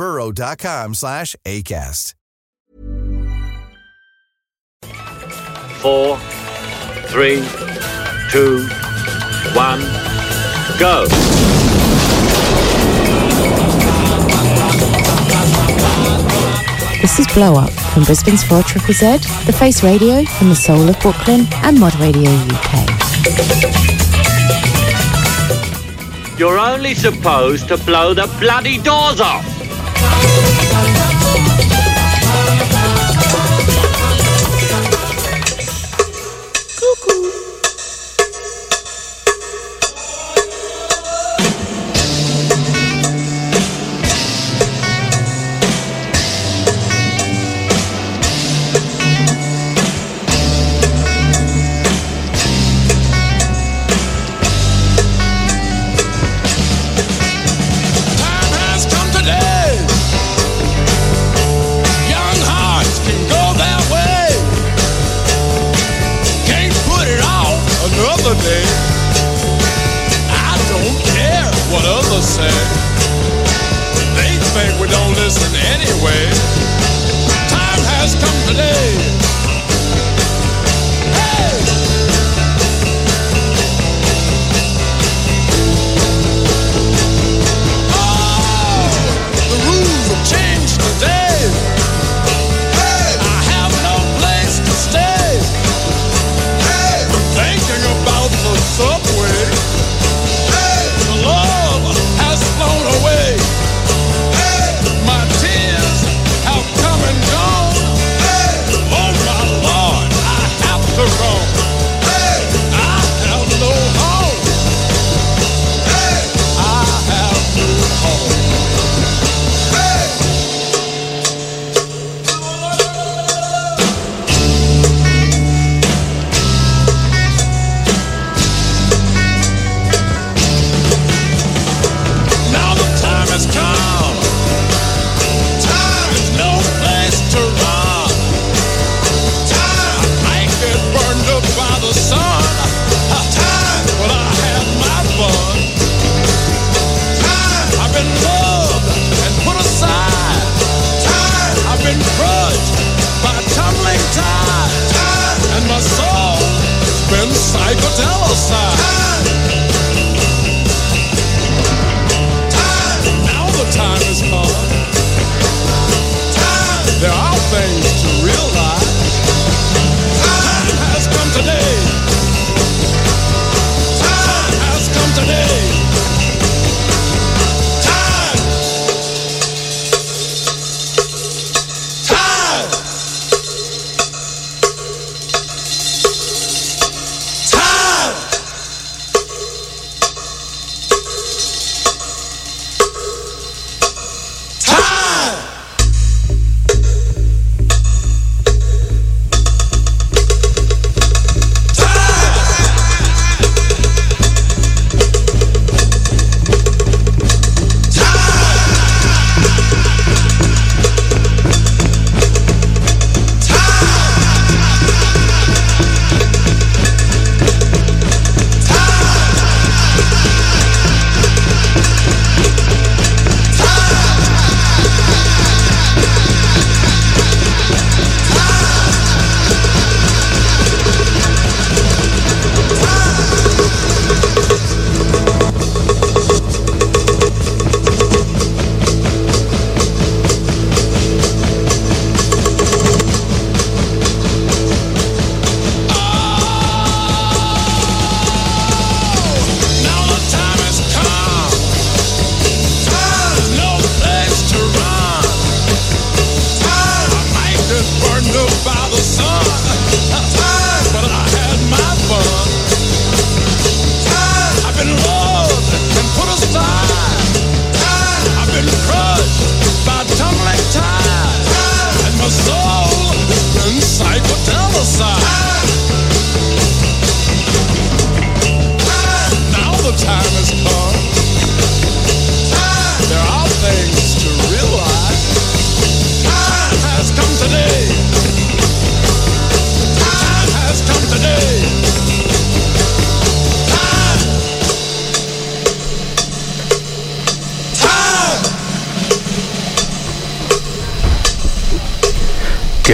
burrow.com slash ACAST. four, three, two, one, go. This is Blow Up from Brisbane's 4 Triple Z, The Face Radio from the soul of Brooklyn, and Mod Radio UK. You're only supposed to blow the bloody doors off. Time has come today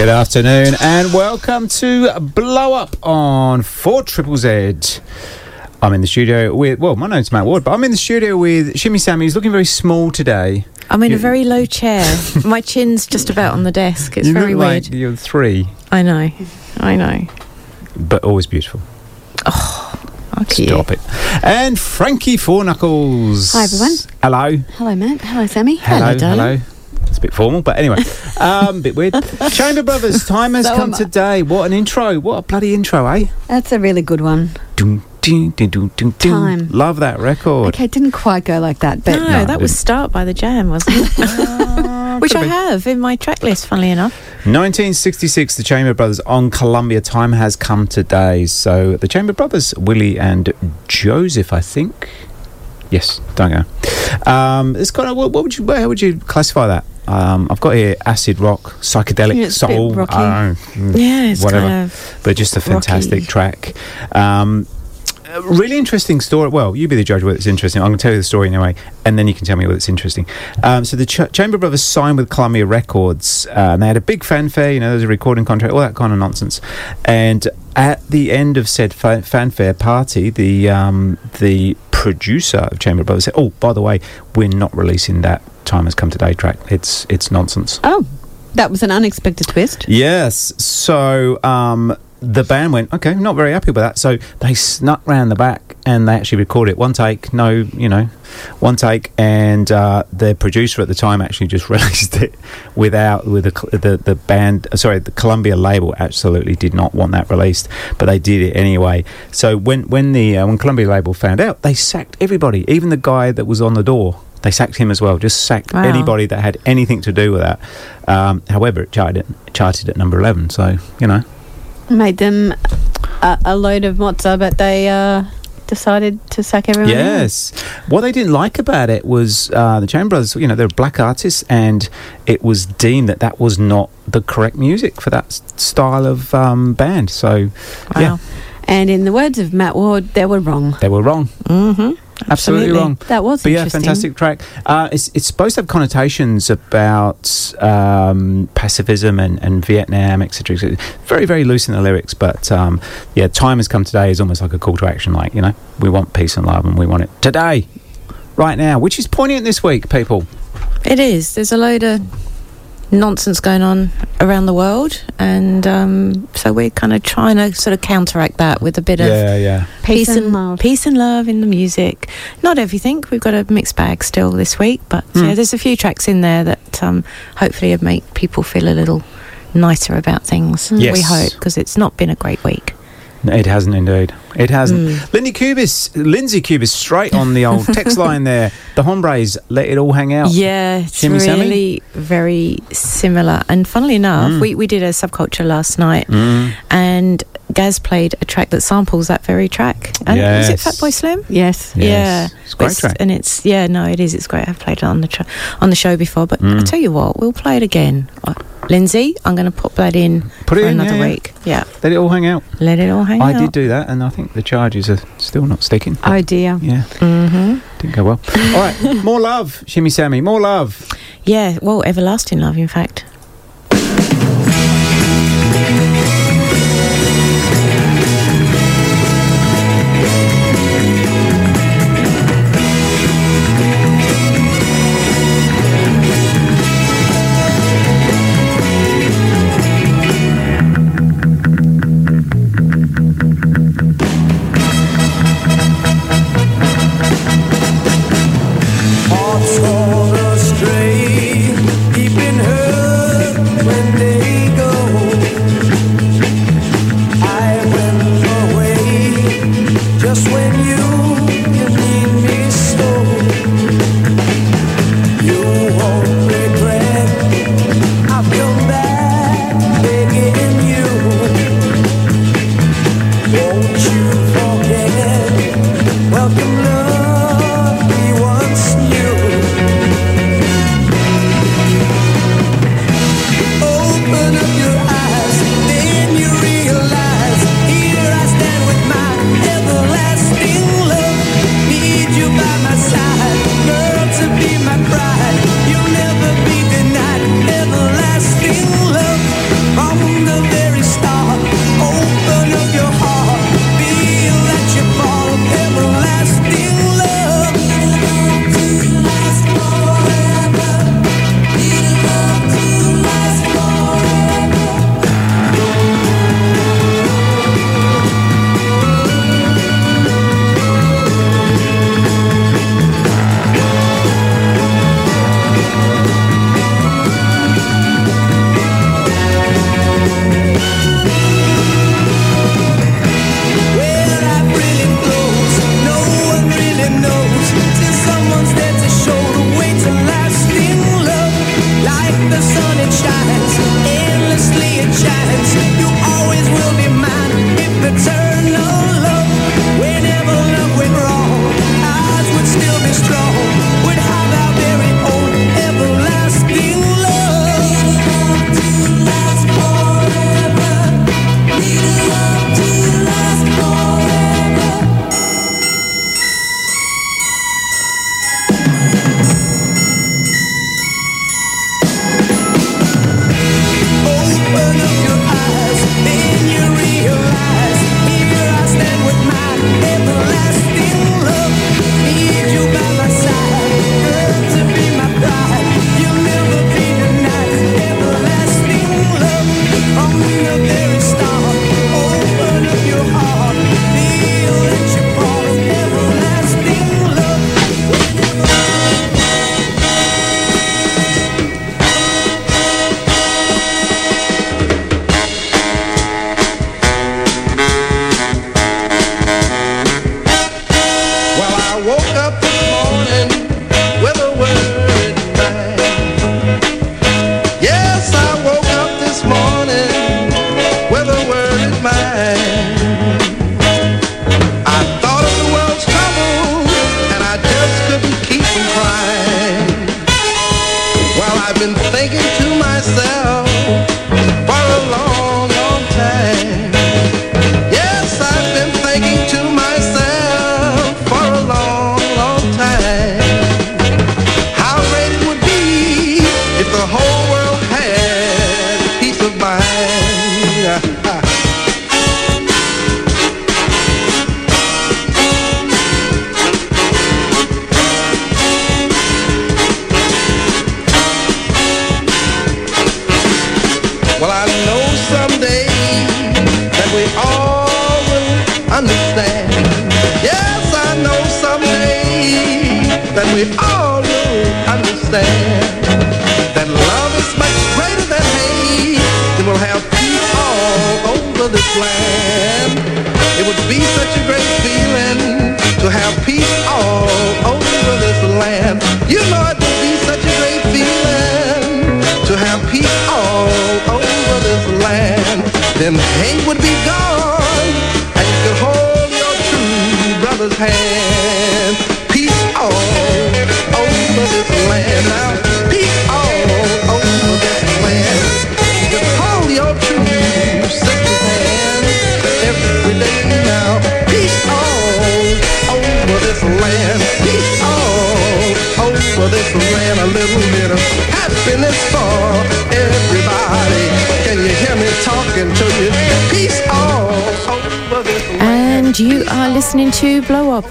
Good afternoon and welcome to Blow Up on 4 Triple Z. I'm in the studio with, well, my name's Matt Ward, but I'm in the studio with Shimmy Sammy. He's looking very small today. I'm in You- a very low chair. My chin's just about on the desk. It's you very look weird. like you're three, I know. I know. but always beautiful. Oh, okay. Stop it. And Frankie Four Knuckles. Hi, everyone. Hello. Hello, Matt. Hello, Sammy. Hello, darling. hello. It's a bit formal, but anyway, um, bit weird. Chamber Brothers, time has So come I. today. What an intro! What a bloody intro, eh? That's a really good one. Dun, dun, dun, dun, dun, dun. Time. Love that record. Okay, it didn't quite go like that, but No, No, that was. Start by the Jam, wasn't it? Which I have in my track list, funnily enough. 1966, the Chamber Brothers on Columbia. Time has come today. So the Chamber Brothers, Willie and Joseph, I think. Yes, don't go. Um, it's got. A, what, what would you? How would you classify that? Um, I've got here acid rock, psychedelic Yeah, it's a bit soul. rocky. I don't know, mm, Yeah, it's whatever. kind of. but just a fantastic rocky. track. Um, a really interesting story. Well, you be the judge whether it's interesting. I'm going to tell you the story anyway, and then you can tell me whether it's interesting. Um, so the Ch- Chamber Brothers signed with Columbia Records, uh, and they had a big fanfare. You know, there's a recording contract, all that kind of nonsense. And at the end of said fa- fanfare party, the um, the producer of Chamber Brothers said, "Oh, by the way, we're not releasing that Time Has Come Today track. It's it's nonsense." oh, that was an unexpected twist. Yes. So um, the band went, okay, not very happy with that. So they snuck round the back and they actually recorded it. One take, no, you know, one take. And uh, the producer at the time actually just released it without, with the, the, the band, uh, sorry, the Columbia label absolutely did not want that released, but they did it anyway. So when, when the, uh, when Columbia label found out, they sacked everybody, even the guy that was on the door. They sacked him as well. Just sacked Wow. anybody that had anything to do with that. Um, however, it charted, charted at number eleven. So you know, Made them a, a load of mozza, but they uh, decided to sack everyone yes. What they didn't like about it was uh, the Chamber Brothers. You know, they're black artists, and it was deemed that that was not the correct music for that style of um, band. So Wow. yeah, And in the words of Matt Ward, they were wrong. they were wrong. Mm-hmm. Absolutely, Absolutely. wrong. That was But yeah, fantastic track. Uh, it's, it's supposed to have connotations about um, pacifism and, and Vietnam, etc. etc. Very, very loose in the lyrics, but um, yeah, time has come today is almost like a call to action. Like you know, we want peace and love, and we want it today, right now, which is poignant this week, people. It is. There's a load of nonsense going on around the world, and um, so we're kind of trying to sort of counteract that with a bit of Yeah, yeah. Peace and love. peace and love in the music. Not everything. We've got a mixed bag still this week, but Hmm. yeah, there's a few tracks in there that um, hopefully will make people feel a little nicer about things. Yes. We hope because it's not been a great week. It hasn't indeed. It hasn't. Mm. Lindy Cubis, Lindsay Cubis, straight on the old text line there. The Hombres, let it all hang out. Yeah, it's Shimmy Sammy? really very similar. And funnily enough, Mm. we, we did a subculture last night, Mm. and Gaz played a track that samples that very track. And is it Yes. Fatboy Slim? Yes. Yes. Yeah, It's a great It's- track. and it's yeah, no, it is. It's great. I've played it on the tr- on the show before, but Mm. I tell you what, we'll play it again. Uh, Lindsay, I'm going to put that in Put it for in, another yeah, yeah. week. Yeah, Let it all hang out. let it all hang I out. I did do that, and I think the charges are still not sticking. Oh dear. Yeah, Mm-hmm. didn't go well. All right, more love, Shimmy Sammy, more love. Yeah, well, everlasting love, in fact. broken love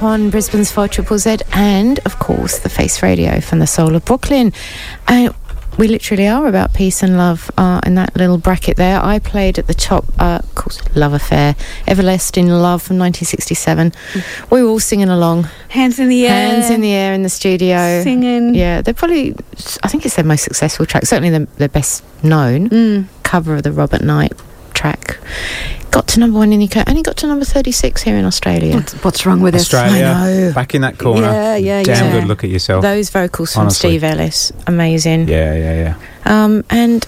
on Brisbane's 4 Triple Z and, of course, the Face Radio from the soul of Brooklyn. And we literally are about peace and love uh, in that little bracket there. I played at the top, uh, of course, Love Affair, Everlasting Love from 1967. Mm. We were all singing along. Hands in the air. Hands in the air in the studio. Singing. Yeah, they're probably, I think it's their most successful track, certainly the, their best known mm. cover of the Robert Knight track got to number one in the UK, only got to number 36 here in Australia. What's, what's wrong with Australia, back in that corner. Yeah, yeah, Damn yeah. good look at yourself. Those vocals from Honestly. Steve Ellis, amazing. Yeah, yeah, yeah. Um, and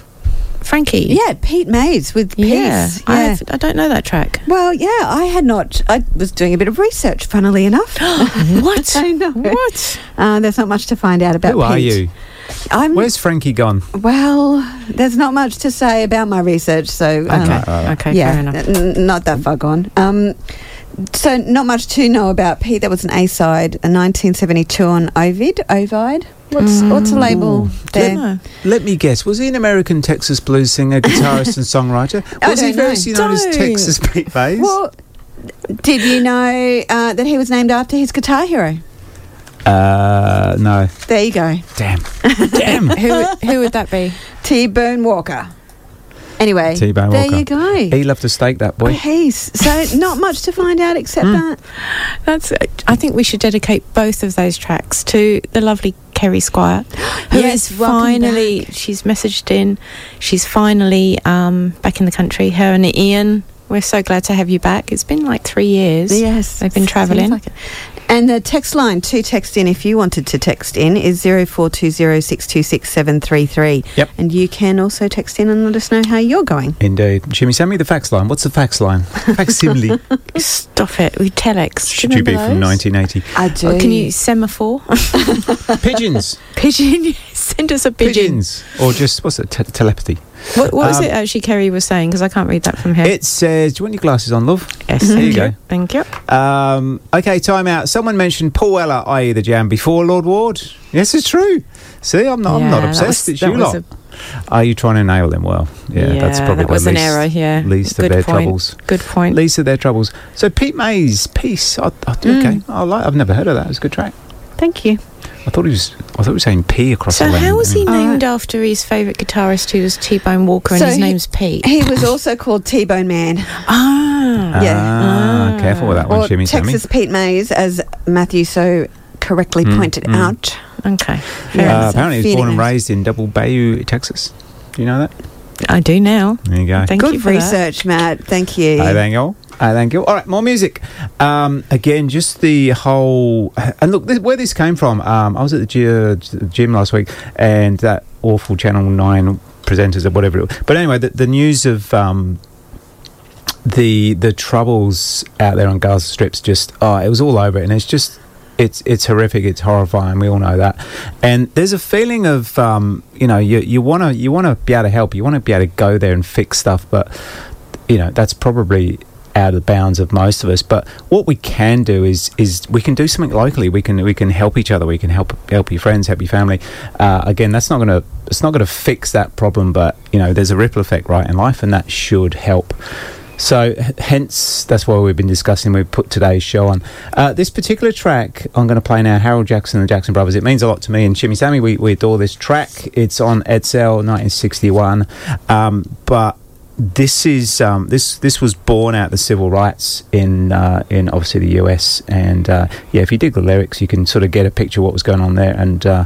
Frankie. Yeah, Pete Mayes with Peace. Yeah, Yeah. I, have- I don't know that track. Well, yeah, I had not. I was doing a bit of research, funnily enough. what? I know. What? Uh, there's not much to find out about Who are you? I'm Where's Frankie gone? well. There's not much to say about my research, so um, Okay, okay, yeah, fair enough. n- not that far gone. Um, so not much to know about Pete. That was an A side, a 1972 on Ovid. Ovid. What's what's the label there? No. Let me guess. Was he an American Texas blues singer, guitarist, and songwriter? Was he don't know. variously known as Don't. Texas Pete Mayes? Well, did you know uh, that he was named after his guitar hero? Uh, no. There you go, Damn. Damn. who, would- who would that be? T. Bone Walker. Anyway, T-Bone there Walker. you go. He loved to steak that boy. He's So not much to find out except Hmm. that. That's. I think we should dedicate both of those tracks to the lovely Kerry Squire, who is Yes, welcome finally. She's messaged in. She's finally um, back in the country. Her and Ian. We're so glad to have you back. It's been like three years. Yes, They've been travelling. like it. And the text line to text in if you wanted to text in is 0420 Yep. And you can also text in and let us know how you're going. Indeed. Jimmy, send me the fax line. What's the fax line? Facsimile. Stop it. We telex. Should you be from 1980? I do. Oh, can you semaphore? Pigeons. pigeon. Send us a pigeon. Pigeons. Or just, what's it? Te- telepathy. What, what was Um, it actually Kerry was saying? Because I can't read that from here. It says, do you want your glasses on, love? yes, There thank you go. Thank you. Um, okay, time out. Someone mentioned Paul Weller, i.e. the jam, before Lord Ward. Yes, it's true. See, I'm not, I'm not obsessed. was- it's you lot. Are you trying to nail them? Well, yeah, that's probably that was an least, error. Yeah, least of their point. troubles. Good point. Least of their troubles. So Pete Mayes, Peace. I, I, Mm. okay, I like. I've never heard of that. It's a good track. Thank you. I thought he was. I thought he was saying P across So the lane. how was he Anyway. named after his favourite guitarist, who was T-Bone Walker, and So his he- name's Pete? He was also called T-Bone Man. ah, Yeah. Ah, careful with that one, or Jimmy. Sammy. Texas Pete Mayes, as Matthew so correctly Mm, pointed mm. out. okay. Yeah. Uh, apparently, he was born and raised in Double Bayou, Texas. Do you know that? I do now. There you go. Thank you Good for that. research, Matt. Thank you. I thank I thank you. All right, more music. Um, again, just the whole and look this, where this came from. Um, I was at the gy- gym last week, and that awful Channel Nine presenters or whatever. It was. But anyway, the, the news of um, the the troubles out there on Gaza Strips just oh, it was all over, and it's just. It's it's horrific. It's horrifying. We all know that, and there's a feeling of um, you know you you want to you want to be able to help. You want to be able to go there and fix stuff, but you know that's probably out of the bounds of most of us. But what we can do is is we can do something locally. We can we can help each other. We can help help your friends, help your family. Uh, again, that's not going to it's not going to fix that problem, but you know there's a ripple effect right in life, and that should help. So, hence, that's why we've been discussing. We've put today's show on. Uh, this particular track I'm going to play now, Harold Jackson and the Jackson Brothers. It means a lot to me and Jimmy Sammy. We, we adore this track. It's on Edsel 1961. Um, but this is um, this this was born out of the civil rights in uh, in obviously the US. And uh, yeah, if you dig the lyrics, you can sort of get a picture of what was going on there. And uh,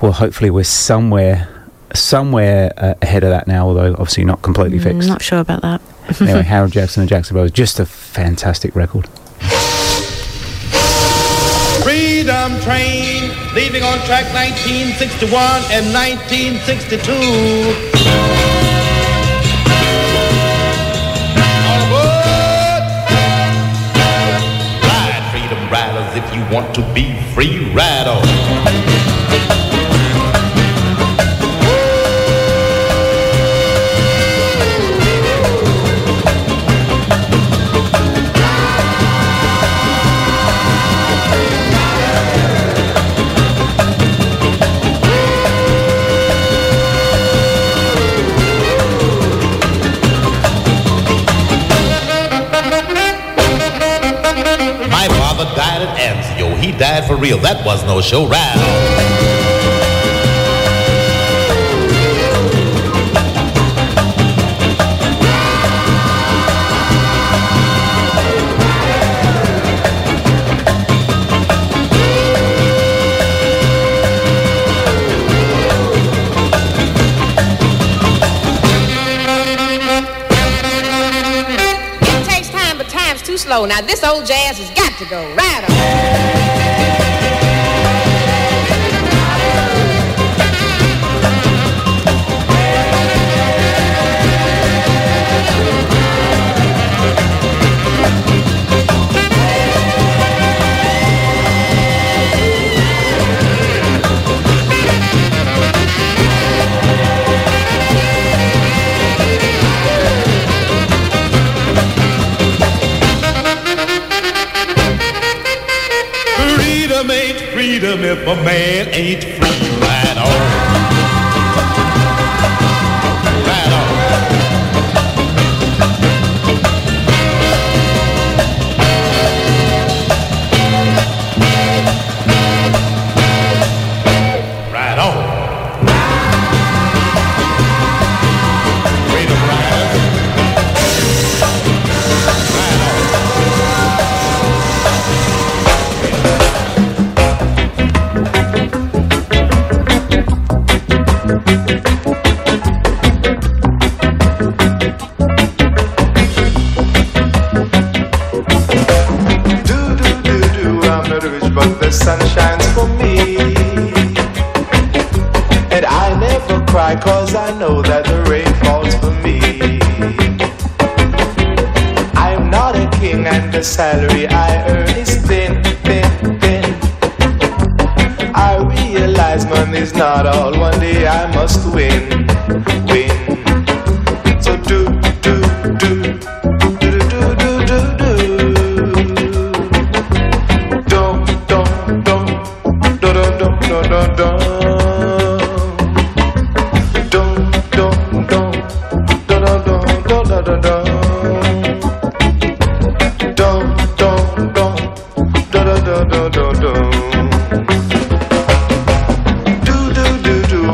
well, hopefully, we're somewhere somewhere uh, ahead of that now. Although obviously not completely fixed Mm, fixed not sure about that. anyway, Harold Jackson and Jackson Brothers, just a fantastic record. Freedom train leaving on track 1961 and 1962. If you want to be free, ride He died for real. That was no show. Ride. It takes time, but time's too slow. Now this old jazz has got to go. Right on. Freedom if a man ain't free. Ride on.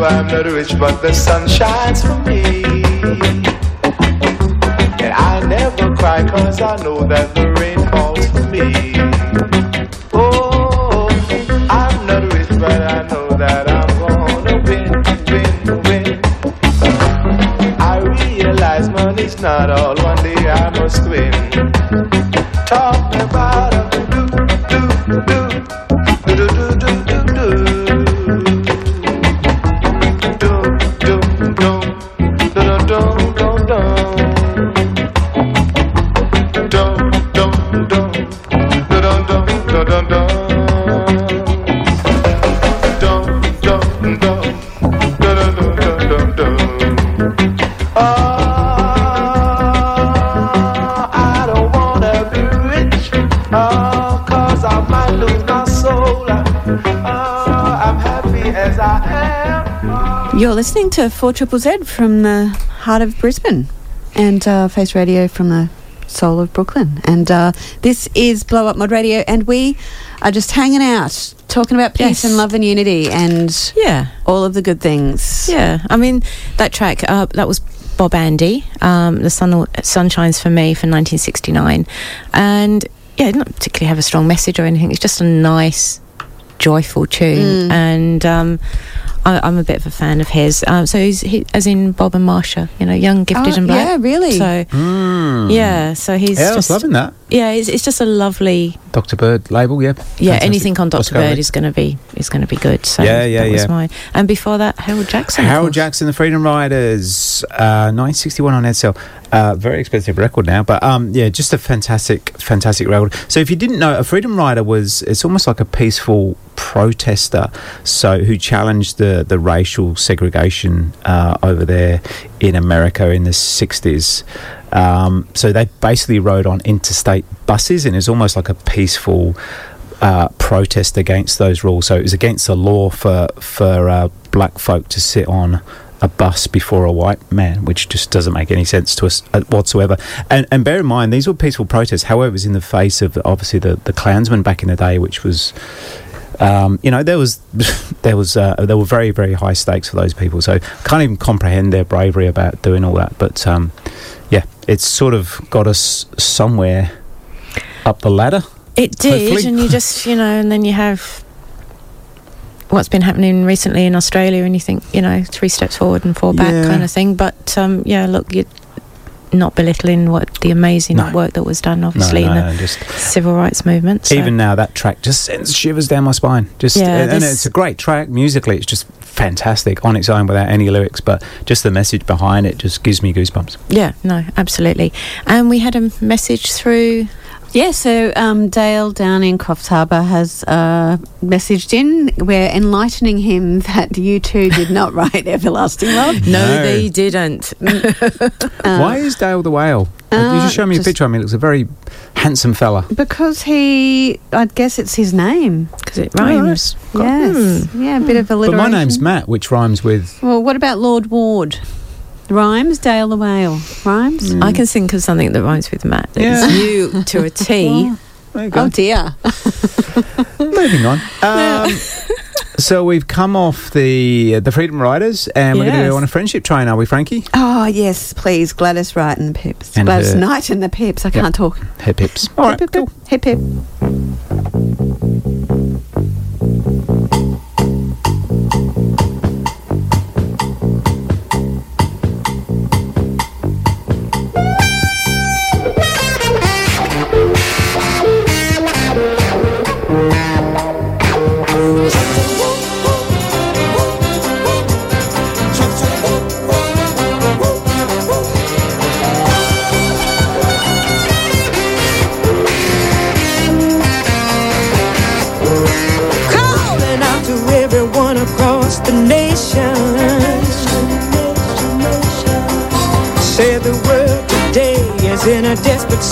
I'm not rich, but the sun shines for me. And I never cry cause I know that the not all, You're listening to 4 Triple Z from the heart of Brisbane and uh, Face Radio from the soul of Brooklyn. And uh, this is Blow Up Mod Radio, and we are just hanging out, talking about peace Yes. and love and unity and Yeah. all of the good things. Yeah, I mean that track uh, that was Bob Andy. Um, the sun sun shines for me from 1969, and yeah, it didn't particularly have a strong message or anything. It's just a nice, joyful tune, Mm. and um, I, I'm a bit of a fan of his. Um, so he's he, as in Bob and Marcia, you know, young, gifted, Oh, and black. yeah, really? So Mm. yeah, so he's Yeah, I was just loving that. Yeah, it's, it's just a lovely Dr. Bird label, yeah. yeah. Fantastic. Anything on Doctor Bird is going to be is going to be good. So Yeah, yeah, that was yeah. mine. And before that, Harold Jackson. Harold. Jackson, the Freedom Riders, uh, 961 on Edsel. Uh, very expensive record now, but um, yeah, just a fantastic, fantastic record. So if you didn't know, a Freedom Rider was it's almost like a peaceful protester, so who challenged the the racial segregation uh, over there in America in the 60s. Um, so they basically rode on interstate buses, and it's almost like a peaceful uh, protest against those rules. So it was against the law for for uh, black folk to sit on a bus before a white man, which just doesn't make any sense to us uh, whatsoever. And, and bear in mind, these were peaceful protests. However, it was in the face of obviously the the Klansmen back in the day, which was. Um, you know there was there was uh, there were very very high stakes for those people so can't even comprehend their bravery about doing all that but um, it's sort of got us somewhere up the ladder It did, hopefully. and you just, you know, and then you have what's been happening recently in Australia, and you think, you know, three steps forward and four back Yeah. kind of thing. But um, yeah, look, you're not belittling what the amazing No. work that was done, obviously, no, in no, the just civil rights movement. so- even now that track just sends shivers down my spine just Yeah, and, and it's a great track musically it's just fantastic on its own without any lyrics but just the message behind it just gives me goosebumps yeah, no, absolutely. And we had a message through. Yeah, so um, Dale down in Coffs Harbour has uh, messaged in. We're enlightening him that you two did not write Everlasting Love. No, No. they didn't. why is dale the whale you uh, just show me just- a picture of him he looks a very handsome fella Because he, I guess it's his name. Because it rhymes. Yes. Yeah, a bit of a literature. but my name's matt which rhymes with Well, what about Lord Ward? Rhymes, Dale the Whale. Rhymes? I can think of something that rhymes with Matt. That Yeah. is you to a T. there you go Oh, dear. moving on um, so we've come off the the freedom riders and we're going to go on a friendship train are we frankie Oh, yes, please. Gladys Wright and the Pips. And Gladys her- Knight and the Pips. I Yep. can't talk. hip Pips. all right hip, cool. hip, hip,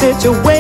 situation.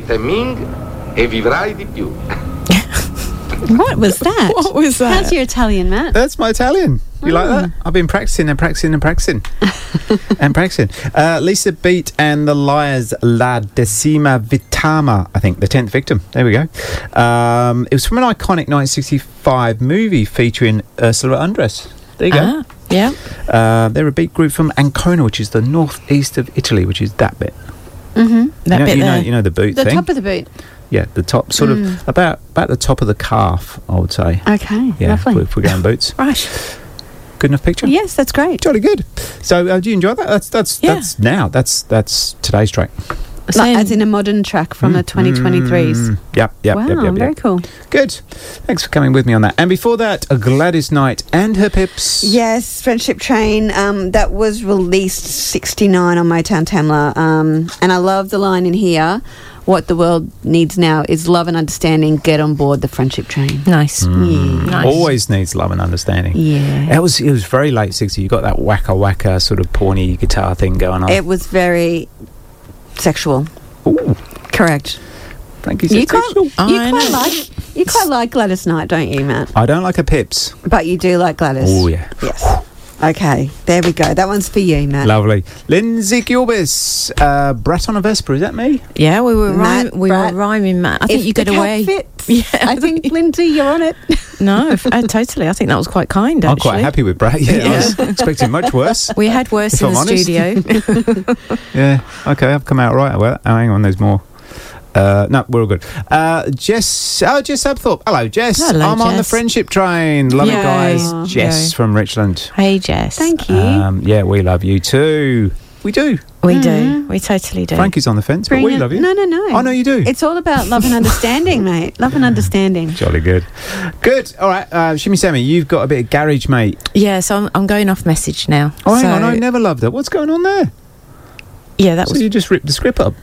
Certo, bevi e vivrai di più. What was that? What was that? How's your Italian, Matt? That's my Italian. You like that? I've been practicing and practicing and practicing and practicing. Uh, Lisa Beat and the Liars La Decima Vittima, I think, the 10th victim. There we go. Um, it was from an iconic 1965 movie featuring Ursula Andress. There you go. Ah, yeah. Uh, they're a beat group from Ancona, which is the northeast of Italy, which is that bit. Mm-hmm. That you know, bit you know, there. you know the boot The thing. top of the boot. yeah, the top, sort Mm. of about about the top of the calf, I would say. Okay, Yeah, lovely. if we're going boots. Right. Good enough picture. Yes, that's great. Jolly good. So, uh, do you enjoy that? That's that's Yeah. that's now. That's that's today's track. Like, as in a modern track from the 2023s. Mm, yep, yep, wow, yep, yep, very cool. Good. Thanks for coming with me on that. And before that, a Gladys Knight and her pips. Yes, Friendship Train. Um, that was released '69 on Motown Tamla, um, and I love the line in here. What the world needs now is love and understanding. Get on board the friendship train. Nice. Mm. Nice. Always needs love and understanding. Yeah. It was it was very late 60s. You got that wacka wacka sort of porny guitar thing going on. It was very sexual. Ooh. Correct. Thank You said quite, sexual. you I quite know. like you quite like Gladys Knight, don't you, Matt? I don't like her pips. But you do like Gladys. Oh yeah. Yes. Okay, there we go. That one's for you, Matt. Lovely. Lindsay Gilbis, uh, Brat on a Vespa, is that me? Yeah, we were Matt, rhyming, we Brad, were rhyming, Matt. I think If you the get away. Fits, Yeah, I think Lindsay, you're on it. No, f- uh, totally. I think that was quite kind. I'm quite happy with Brat. Yeah, I was expecting much worse. We had worse in I'm the honest. studio. Yeah. Okay, I've come out right. Well, oh, hang on, there's more. Uh, no, we're all good. Uh, Jess, oh, Jess Abthorpe. Hello, Jess. Hello, I'm on the Jess. friendship train. Love you Yay. guys. Jess Yay. from Richland. hey, Jess. Thank you. Um, yeah, we love you too. We do. We do. We totally do. Frankie's on the fence, but Bring we it- love you. No, no, no. I know you do. It's all about love and understanding, mate. Love and understanding. Jolly good. Good. All right, uh, Shimmy Sammy, you've got a bit of garage, mate. Yeah, so I'm, I'm going off message now. Oh, hang So- on, I never loved her. What's going on there? Yeah, that So was. you just ripped the script up.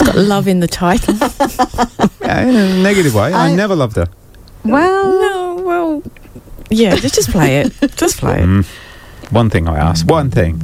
Well, it's got love in the title. Yeah, in a negative way. I, I- never loved her. Well, no, well, yeah, just just play it. Just play it. Mm. One thing I ask. One thing.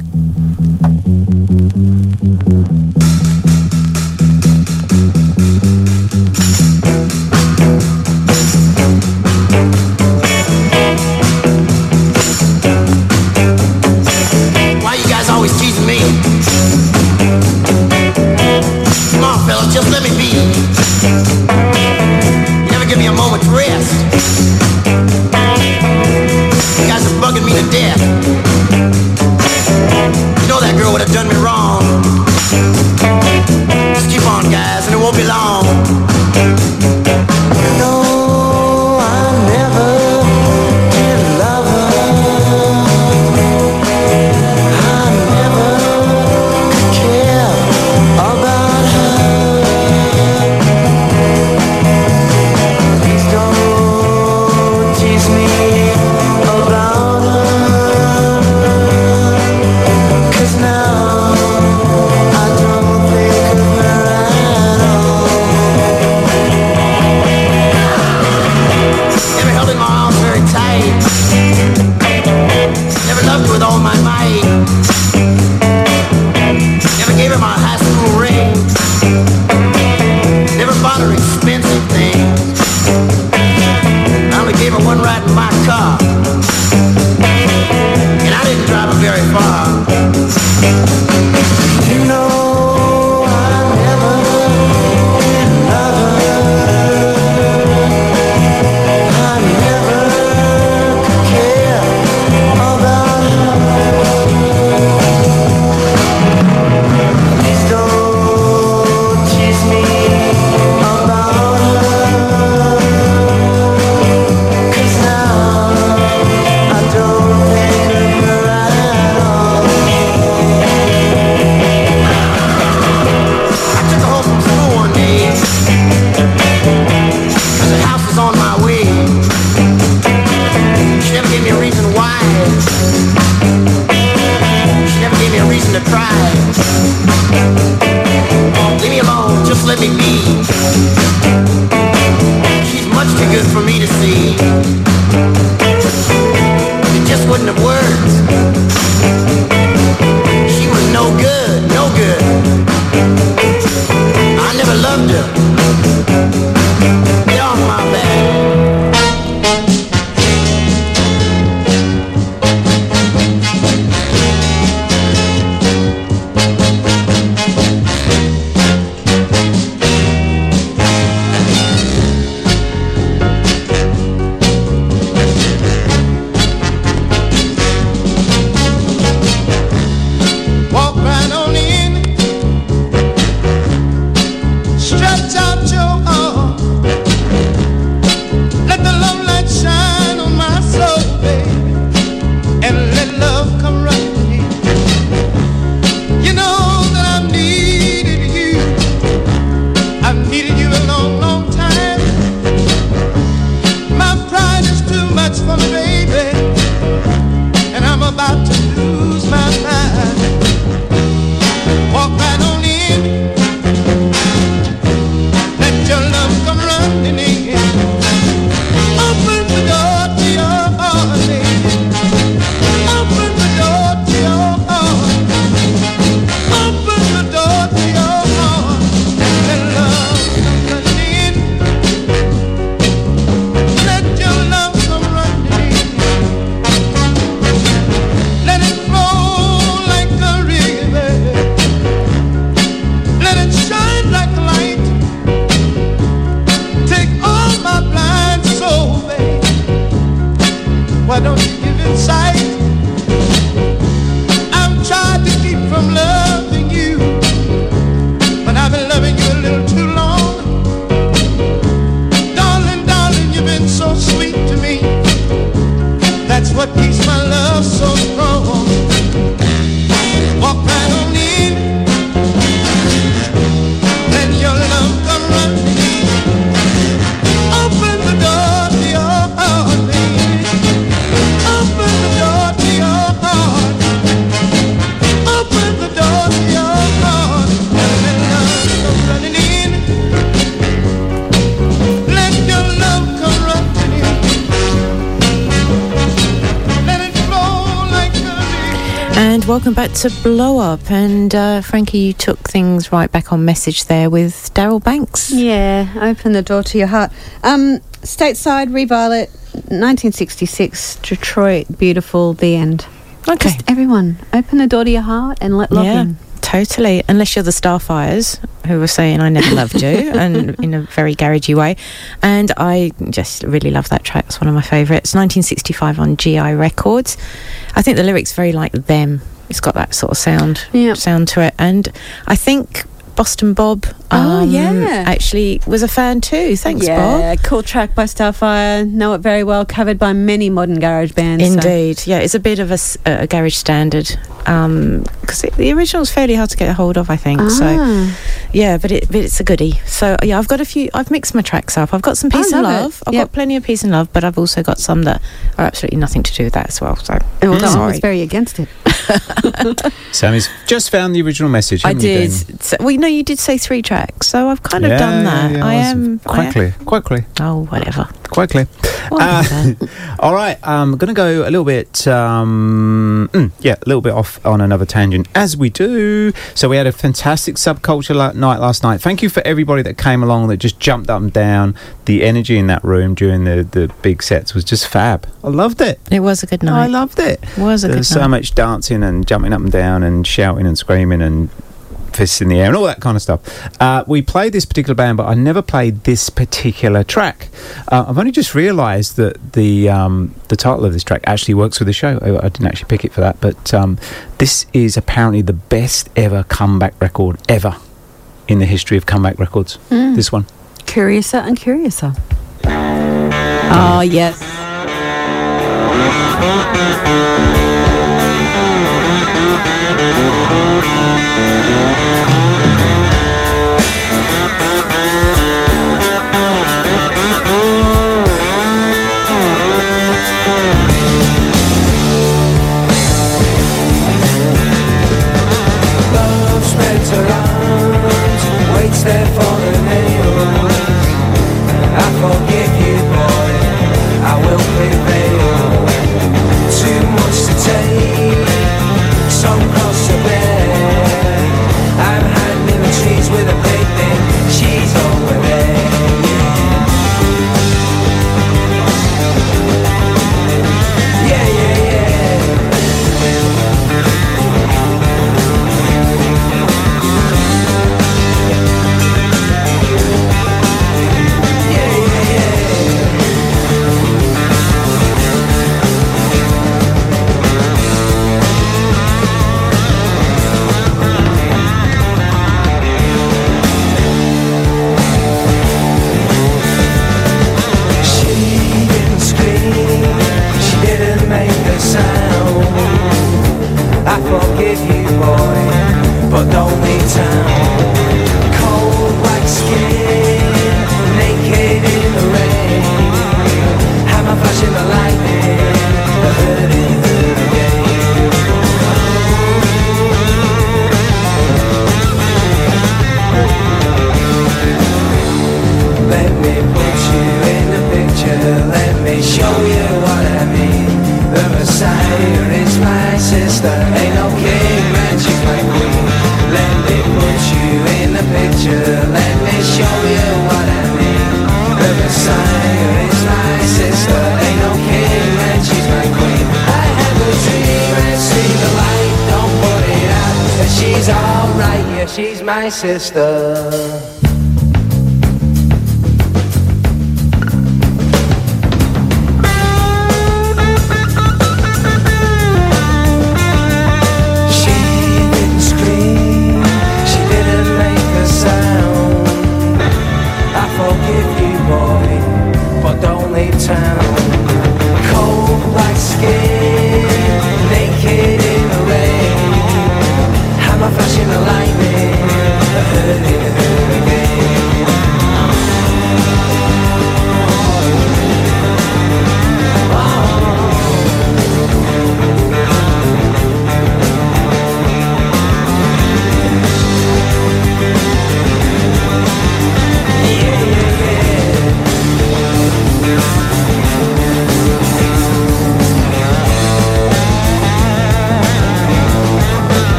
Thank you. Welcome back to Blow Up. And uh, Frankie, you took things right back on message there with Darrell Banks. Yeah, open the door to your heart. Um, stateside, Revilot, 1966, Detroit, beautiful, the end. Okay. Just everyone, open the door to your heart and let love yeah, in. totally. Unless you're the Starfires, who were saying I never loved you, and in a very garagey way. And I just really love that track. It's one of my favourites. 1965 on GI Records. I think the lyrics very like them. It's got that sort of sound sound to it, and I think. Boston Bob, Oh, um, yeah. actually was a fan too. Thanks, Bob. yeah, cool track by Starfire. Know it very well. Covered by many modern garage bands. so- Indeed, yeah, it's a bit of a garage standard because the original's fairly hard to get a hold of, I think. Ah. So, yeah, but, it, but it's a goodie. So, yeah, I've got a few. I've mixed my tracks up. I've got some I peace and love it. I've Yep. got plenty of peace and love, but I've also got some that are absolutely nothing to do with that as well. So, Oh, no, I was very against it. Sammy's just found the original message. I haven't you, did. So, well, you know, you did say three tracks, so I've kind of Yeah, done that. yeah, I was am quite I clear. Quite clear. Oh, whatever. Quite clear. Uh, all right, I'm going to go a little bit, um, mm, yeah, a little bit off on another tangent, as we do. So we had a fantastic subculture la- night last night. Thank you for everybody that came along that just jumped up and down. The energy in that room during the, the big sets was just fab. I loved it. It was a good night. I loved it. It was a There good was so much dancing and jumping up and down and shouting and screaming and fists in the air and all that kind of stuff. Uh, we played this particular band, but I never played this particular track. Uh, I've only just realised that the um, the title of this track actually works with the show. I, I didn't actually pick it for that, but um, this is apparently the best ever comeback record ever in the history of comeback records. Mm. This one. Curiouser and curiouser. Oh, yes. Love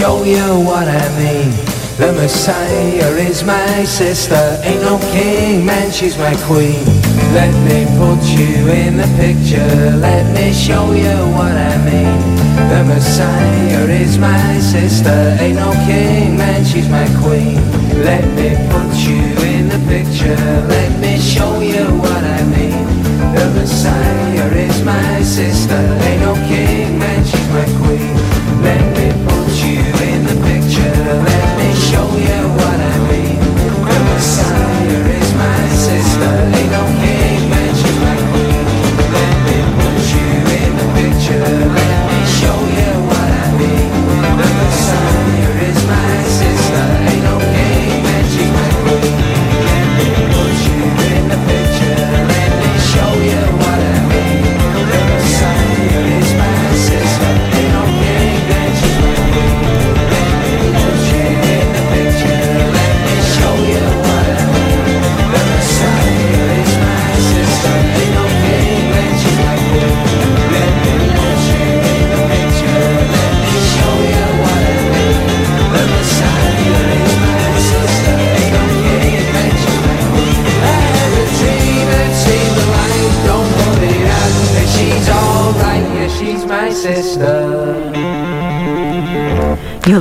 show you what I mean. The Messiah is my sister, ain't no king, man, she's my queen. Let me put you in the picture, let me show you what I mean. The Messiah is my sister, ain't no king, man, she's my queen. Let me put you in the picture, let me show you what I mean. The Messiah is my sister, ain't no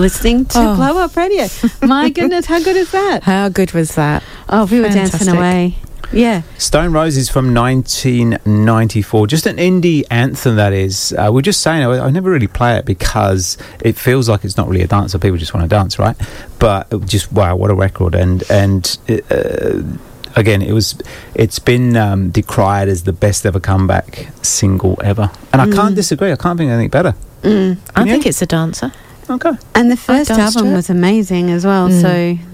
listening to Oh. Blow Up Radio. My goodness, how good is that? How good was that? Oh, we were dancing away. Yeah. Stone Roses from 1994. Just an indie anthem, that is. Uh, we're just saying, I, I never really play it because it feels like it's not really a dance, so people just want to dance, right? But it just, wow, what a record. And, and uh, again, it was, it's been um, decried as the best ever comeback single ever. And I can't Mm. disagree. I can't think of anything better. Mm. I think it's a dancer. Okay. And the first album it. was amazing as well. Mm. So,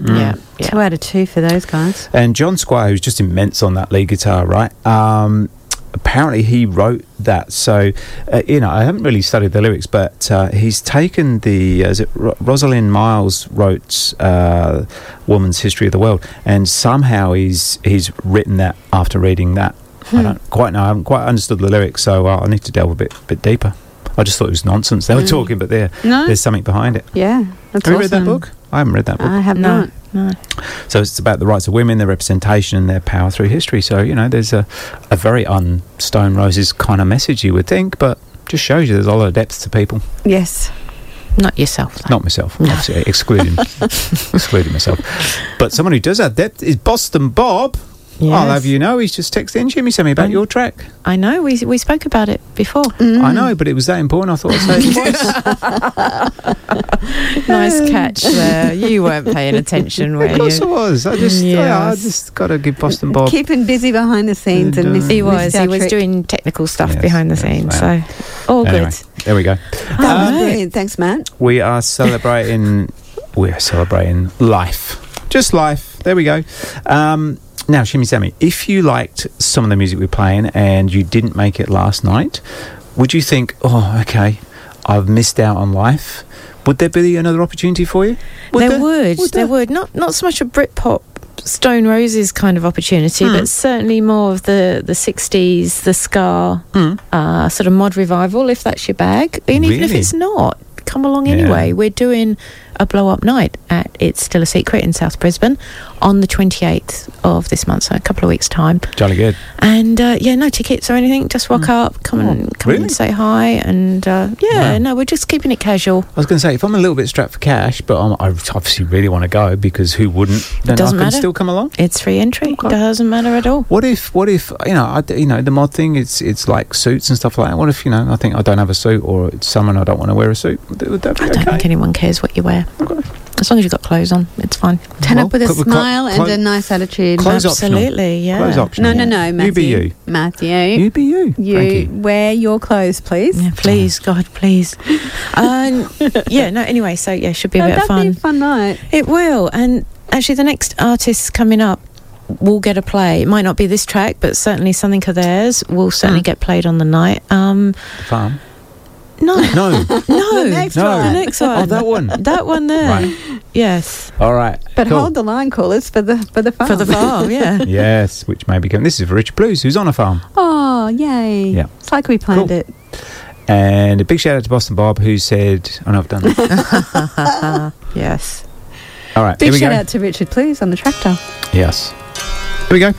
Mm. Yeah, two out of two for those guys. And John Squire, who's just immense on that lead guitar, right? Um, apparently, he wrote that. So, uh, you know, I haven't really studied the lyrics, but uh, he's taken the. Uh, is it Ro- Rosalind Miles wrote uh, "Woman's History of the World," and somehow he's he's written that after reading that. I Hmm. don't quite know. I haven't quite understood the lyrics, so uh, I need to delve a bit bit deeper. I just thought it was nonsense. They were Mm. talking, but there, No. there's something behind it. Yeah. That's Have you read that book? I haven't read that book. I have No. not. No. So it's about the rights of women, their representation, and their power through history. So you know, there's a, a very un Stone Roses kind of message you would think, but just shows you there's a lot of depth to people. Yes. Not yourself. though. Not myself, obviously, excluding excluding myself. But someone who does have depth is Boston Bob. I'll have you know, he's just texted in Jimmy sent me about Um, your track. I know. We we spoke about it before. I know, but it was that important. I thought I'd say it twice. nice catch there. You weren't paying attention, were of course you? I was. I just, yeah, I Yes. just got to give Boston Bob. Keeping busy behind the scenes and, And, uh, He was. missed He our was trick. doing technical stuff Yes, behind the yes, scenes. wow. So all Anyway, good. there we go. That was Um, brilliant. Thanks, Matt. We are celebrating. we're celebrating life, just life. There we go. Um, now, Shimmy Sammy, if you liked some of the music we're playing and you didn't make it last night, would you think, oh, okay, I've missed out on life? Would there be another opportunity for you? there, would, there would not not so much a Britpop Stone Roses kind of opportunity, Hmm. but certainly more of the the sixties, the ska Hmm. uh, sort of mod revival, if that's your bag. And even if it's not, come along Yeah. anyway. We're doing a blow up night at It's Still a Secret in South Brisbane on the twenty eighth of this month, so a couple of weeks time. Jolly good. And uh, yeah, no tickets or anything. Just walk up, come and come really? and say hi, and uh, yeah, Wow. no, we're just keeping it casual. I was going to say, if I'm a little bit strapped for cash, but I'm, I obviously really want to go because who wouldn't? Then Doesn't I can matter. still come along. It's free entry. Doesn't matter at all. What if, what if, you know, I, you know, the mod thing, it's it's like suits and stuff like that. What if, you know, I think I don't have a suit or it's summer I don't want to wear a suit? Would, would that be I don't okay? think anyone cares what you wear. As long as you've got clothes on, it's fine. Turn Well, up with a cl- cl- smile and a nice attitude. Clothes optional. Absolutely, yeah. Clothes optional. No, no, no, You be Matthew. you. Matthew. You be you. You Frankie. wear your clothes, please. Yeah, please, God, please. um, yeah, no, anyway, so yeah, should be a Oh, bit of that'd be fun. a fun night. It will. And actually, the next artist coming up will get a play. It might not be this track, but certainly something of theirs will certainly get played on the night. Um, Farm. No, No. no, The next No. one. Oh, the next one. Oh, that one. That one there. Right. Yes, All right. But cool. hold the line, callers, for the for the farm. for the farm. Yeah. Yes, which may be coming. This is for Richard Blues, who's on a farm. oh, yay! Yeah. It's like we planned Cool. it. And a big shout out to Boston Bob who said, "Oh no, I've done that." yes. All right, Big here we shout go. out to Richard Please on the tractor. Yes. Here we go.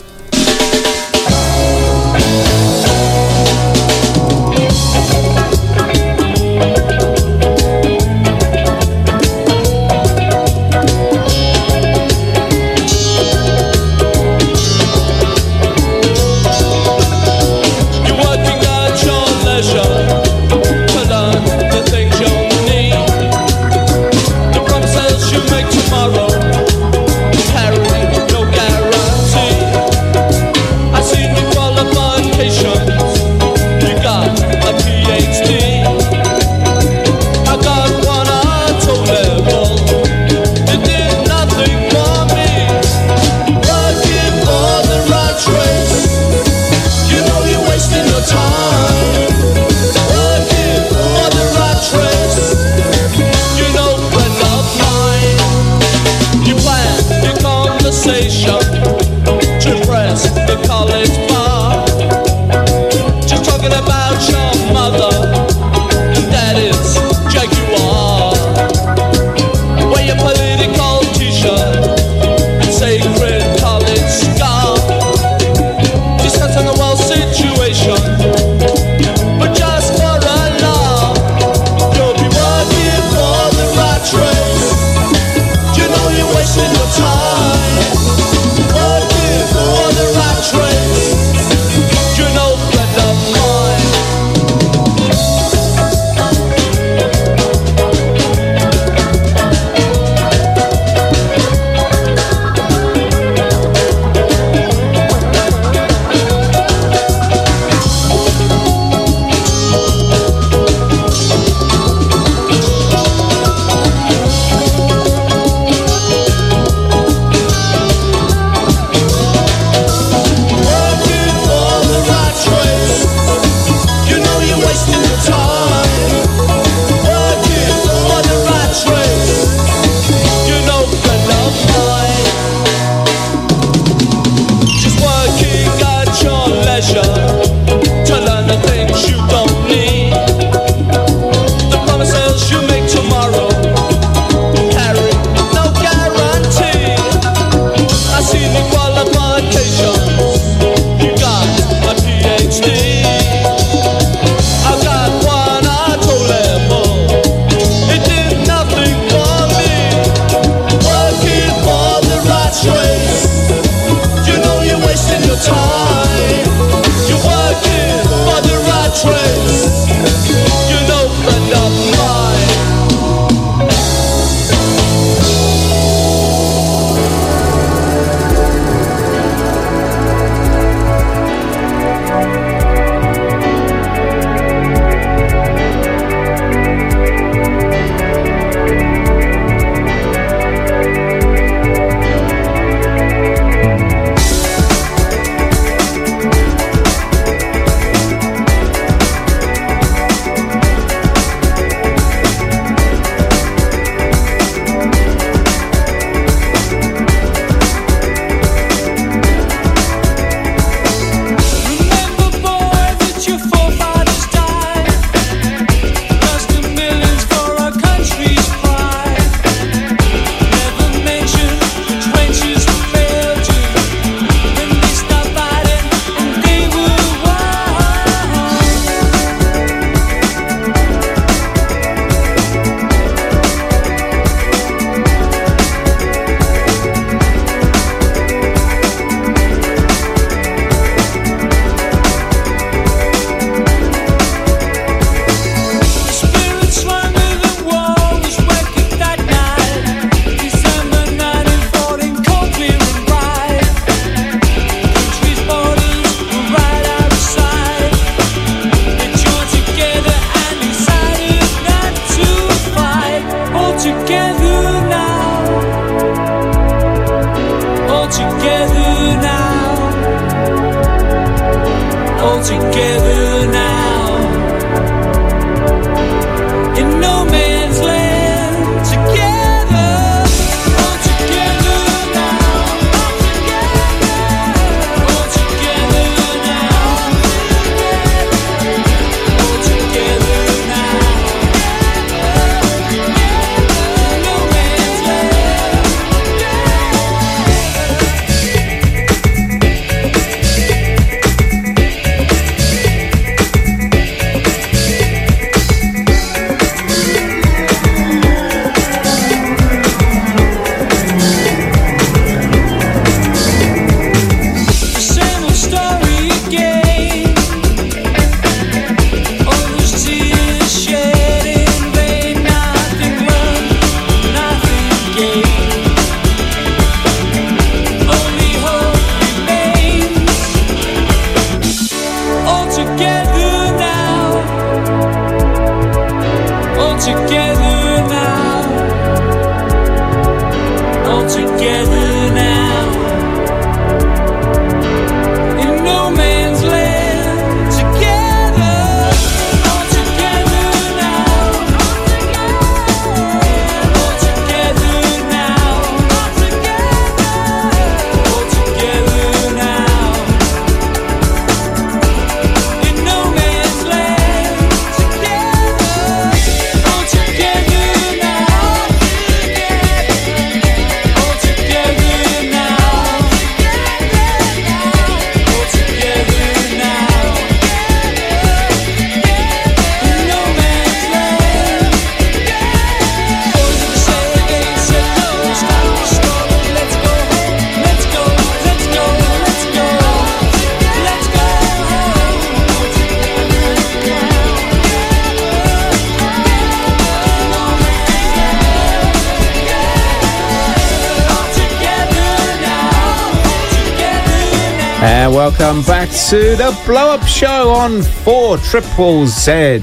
To the Blow Up Show on 4 Triple Z,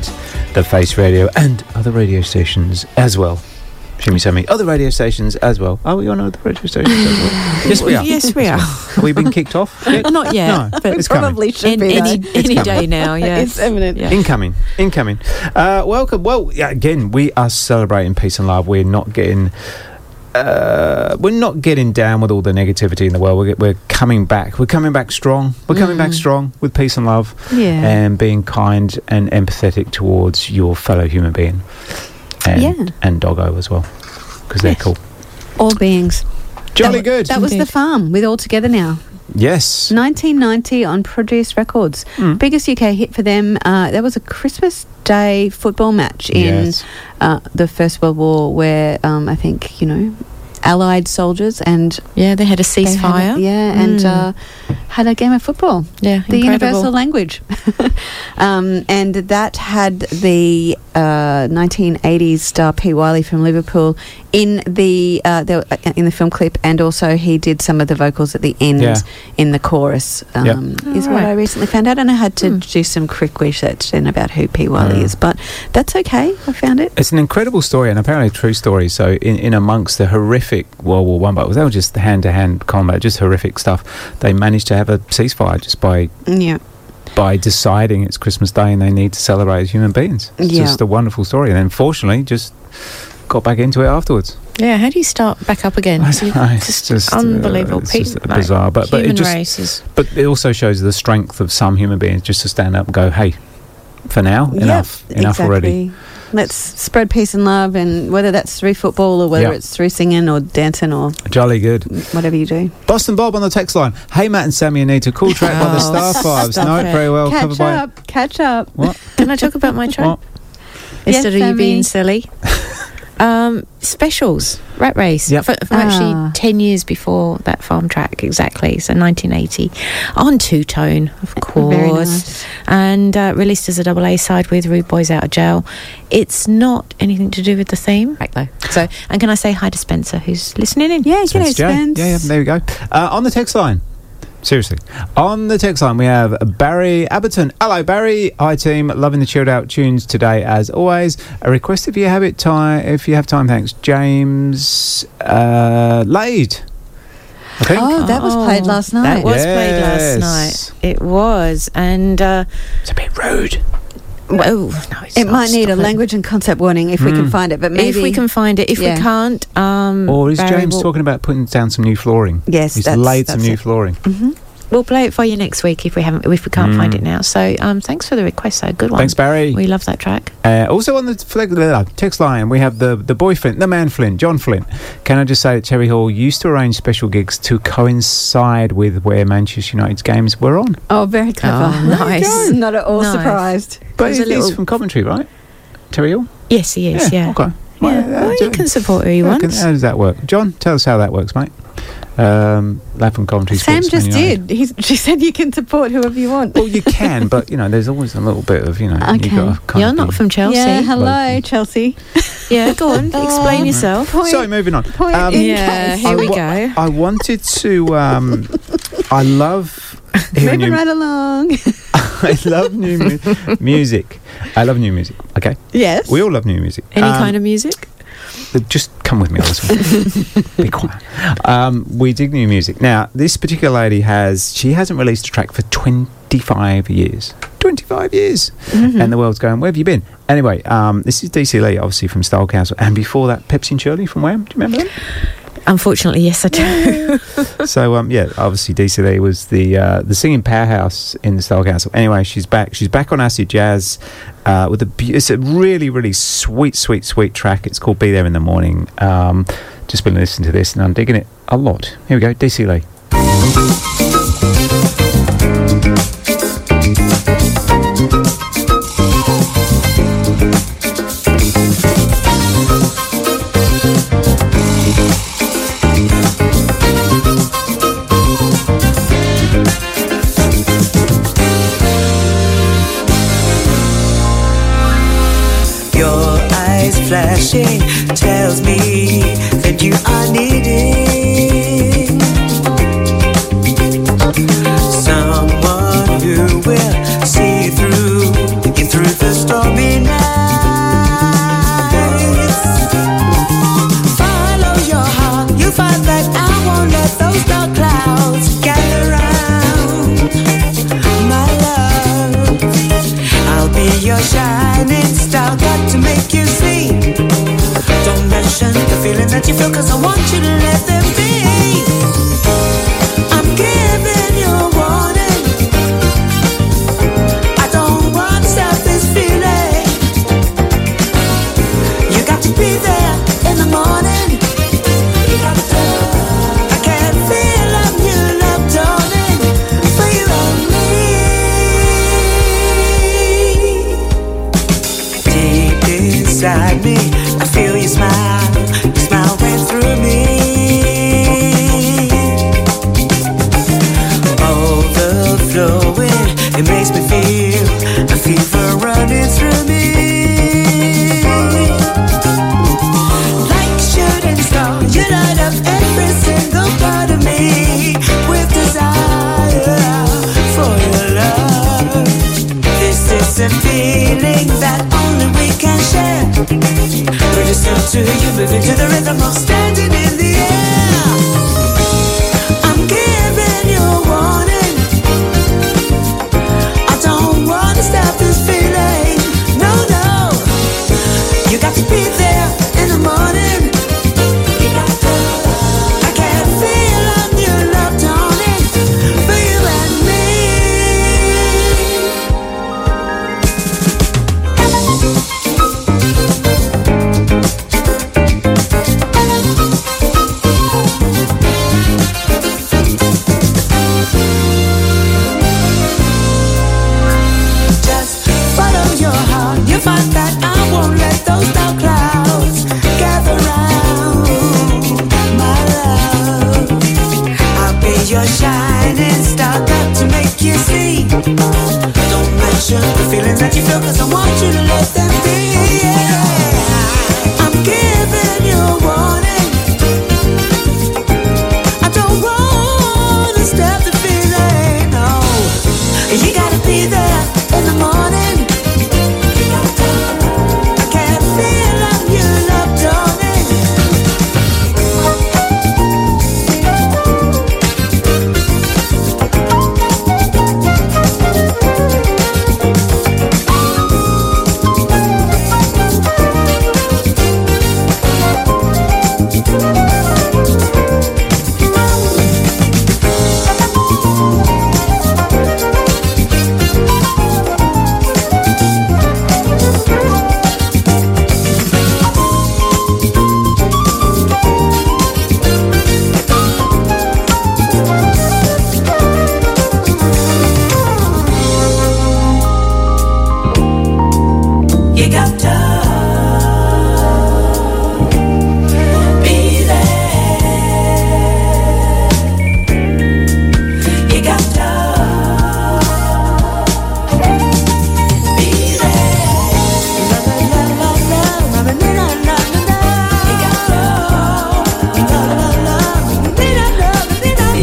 the Face Radio, and other radio stations as well. Shimmy Sammy, other radio stations as well. Are we on other radio stations as well? yes, we are. Yes, we are. Have we been kicked off? yet? Not yet, No, but it's coming. Probably should An- be. any, though. any day now, yes. It's imminent. Yeah. Incoming, incoming. Uh, welcome. Well, yeah, again, we are celebrating peace and love. We're not getting, uh, we're not getting down with all the negativity in the world. We're, we're coming back. We're coming back strong. We're coming back strong with peace and love, Yeah. and being kind and empathetic towards your fellow human being, and Yeah. and doggo as well, because they're Yes. cool. All beings. Jolly that, good. That was the Indeed. farm with All Together Now. Yes. 1990 on Produce Records. Mm. Biggest UK hit for them. Uh, that was a Christmas Day football match in Yes. Uh, the First World War where um, I think, you know, Allied soldiers and Yeah, they had a they had a- ceasefire. yeah, and Mm. uh, had a game of football. yeah, the incredible. universal language. um, and that had the uh, 1980s star Pete Wylie from Liverpool in the, uh, the uh, in the film clip, and also he did some of the vocals at the end Yeah. in the chorus. Um, Yep. Is Oh, what. I recently found out, and I had to Hmm. do some quick research then about who P Wylie Mm. is, but that's okay. I found it. It's an incredible story and apparently a true story. So, in, in amongst the horrific World War One battles, they were just hand to hand combat, just horrific stuff. They managed to have a ceasefire just by Yeah. by deciding it's Christmas Day and they need to celebrate as human beings. It's Yeah. just a wonderful story. And then, fortunately, just got back into it afterwards. Yeah, how do you start back up again? I it's Just, just, uh, unbelievable. it's Pete, just like, bizarre, but- but it just- race is But it also shows the strength of some human beings just to stand up and go, "Hey, for now, Yep, enough, enough already." Let's spread peace and love, and whether that's through football or whether Yeah. it's through singing or dancing or Jolly good. whatever you do. Boston Bob on the text line. Hey, Matt and Sammy, Anita, cool track by the Oh, Starfires. stop No, it. very well catch covered by. up, catch up. What? Can I talk about my track? What? Yes, Instead of you being silly. um, specials, Rat Race. Yep. For, for actually Ah. 10 years before that farm track, exactly. So 1980. On two tone, of course. Very nice. And uh, released as a double A side with Rude Boys Out of Jail. It's not anything to do with the theme, right, though. So, and can I say hi to Spencer, who's listening in? Yeah, So g'day, it's Spence. Yeah, yeah, there we go. Uh, on the text line. Seriously. On the text line, we have Barry Aberton. Hello, Barry. Hi, team. Loving the chilled out tunes today, as always. A request if you have it time, if you have time, thanks. James uh, Laid. I think. Oh, that was played last night. That was played last Yes. night. It was. And, uh, It's a bit rude. Well, no, it's It not. might need a it. language and concept warning if we can Mm. find it, but maybe If we can find it. If Yeah. we can't, um, Or is Barry James talking about putting down some new flooring? Yes, He's that's- laid some that's new it. flooring. We'll play it for you next week if we haven't, if we can't find Mm. it now. So, um, thanks for the request. though. good one. Thanks, Barry. We love that track. Uh, also on the uh, text line, we have the, the boy Flint, the man Flint, John Flint. Can I just say that Terry Hall used to arrange special gigs to coincide with where Manchester United's games were on? Oh, very clever. Oh, nice. Not at all Nice. surprised. But he's little- from Coventry, right? Terry Hall? Yes, he is. Yeah. Okay. Yeah. Well, uh, Well, you can support who he how can- How does that work? John, tell us how that works, mate. Um, lad from Coventry Sam Sports just United. did. He's, she said you can support whoever you want. Well, you can, but you know, there's always a little bit of you know. Okay. You gotta kind You're not from Chelsea. yeah, hello, Local. Chelsea. Yeah, go on. Explain yourself. Point, So moving on. point Um, in Yeah, case. here I we go. I wanted to. Um, I love hearing Moving new. right along. I love new mu- music. I love new music. Okay, yes. we all love new music. Any Um, kind of music? Just come with me on this one. Be quiet. Um, we dig new music. Now, this particular lady has. She hasn't released a track for 25 years. 25 years. Mm-hmm. And the world's going, where have you been? Anyway, um, this is Dee C. Lee, obviously from Style Council. And before that, Pepsi and Shirley from Wham. Do you remember them? Unfortunately, yes, I do. so um, yeah, obviously DCD was the uh, the singing powerhouse in the Style Council. Anyway, she's back. She's back on acid jazz uh, with a. It's a really really sweet sweet sweet track. It's called "Be There in the Morning." Um, just been listening to this and I'm digging it a lot. Here we go, DC flashing tells me that you are needing feelings that you feel, cause I want you to let them be.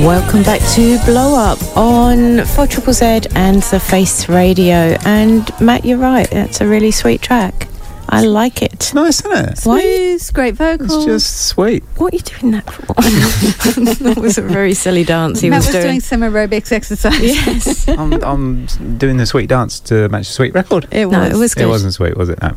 Welcome back to Blow Up on 4 Triple Z and the Face Radio. And Matt, you're right, that's a really sweet track. I like it. It's nice, isn't it? Why? Smooth, great vocals. It's just sweet. What are you doing that for? that was a very silly dance he Matt was, was doing some aerobics exercise. Yes. I'm, I'm doing the sweet dance to match the sweet record. It No, was. it was good. It wasn't sweet, was it? No.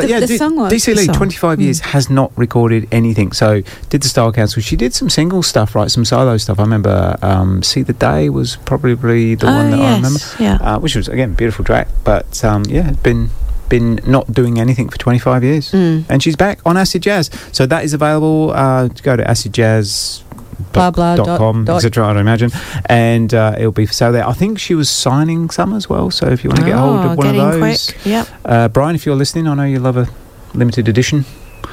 But The- yeah, the D-. Dee C. Lee, song. 25 years, has not recorded anything. So did the Style Council. She did some single stuff, right? Some solo stuff. I remember um, See the Day was probably the Oh, one that I remember. yeah. Uh, which was, again, beautiful track. But um, yeah, it's been been not doing anything for 25 years. Mm. And she's back on Acid Jazz. So that is available. Uh, go to Acid Jazz Blah, blah, dot dot, com, etc. I'd imagine, and uh, it'll be for sale there. I think she was signing some as well. So if you want to get hold Oh, of one of those, quick, yep. uh, Brian, if you're listening, I know you love a limited edition.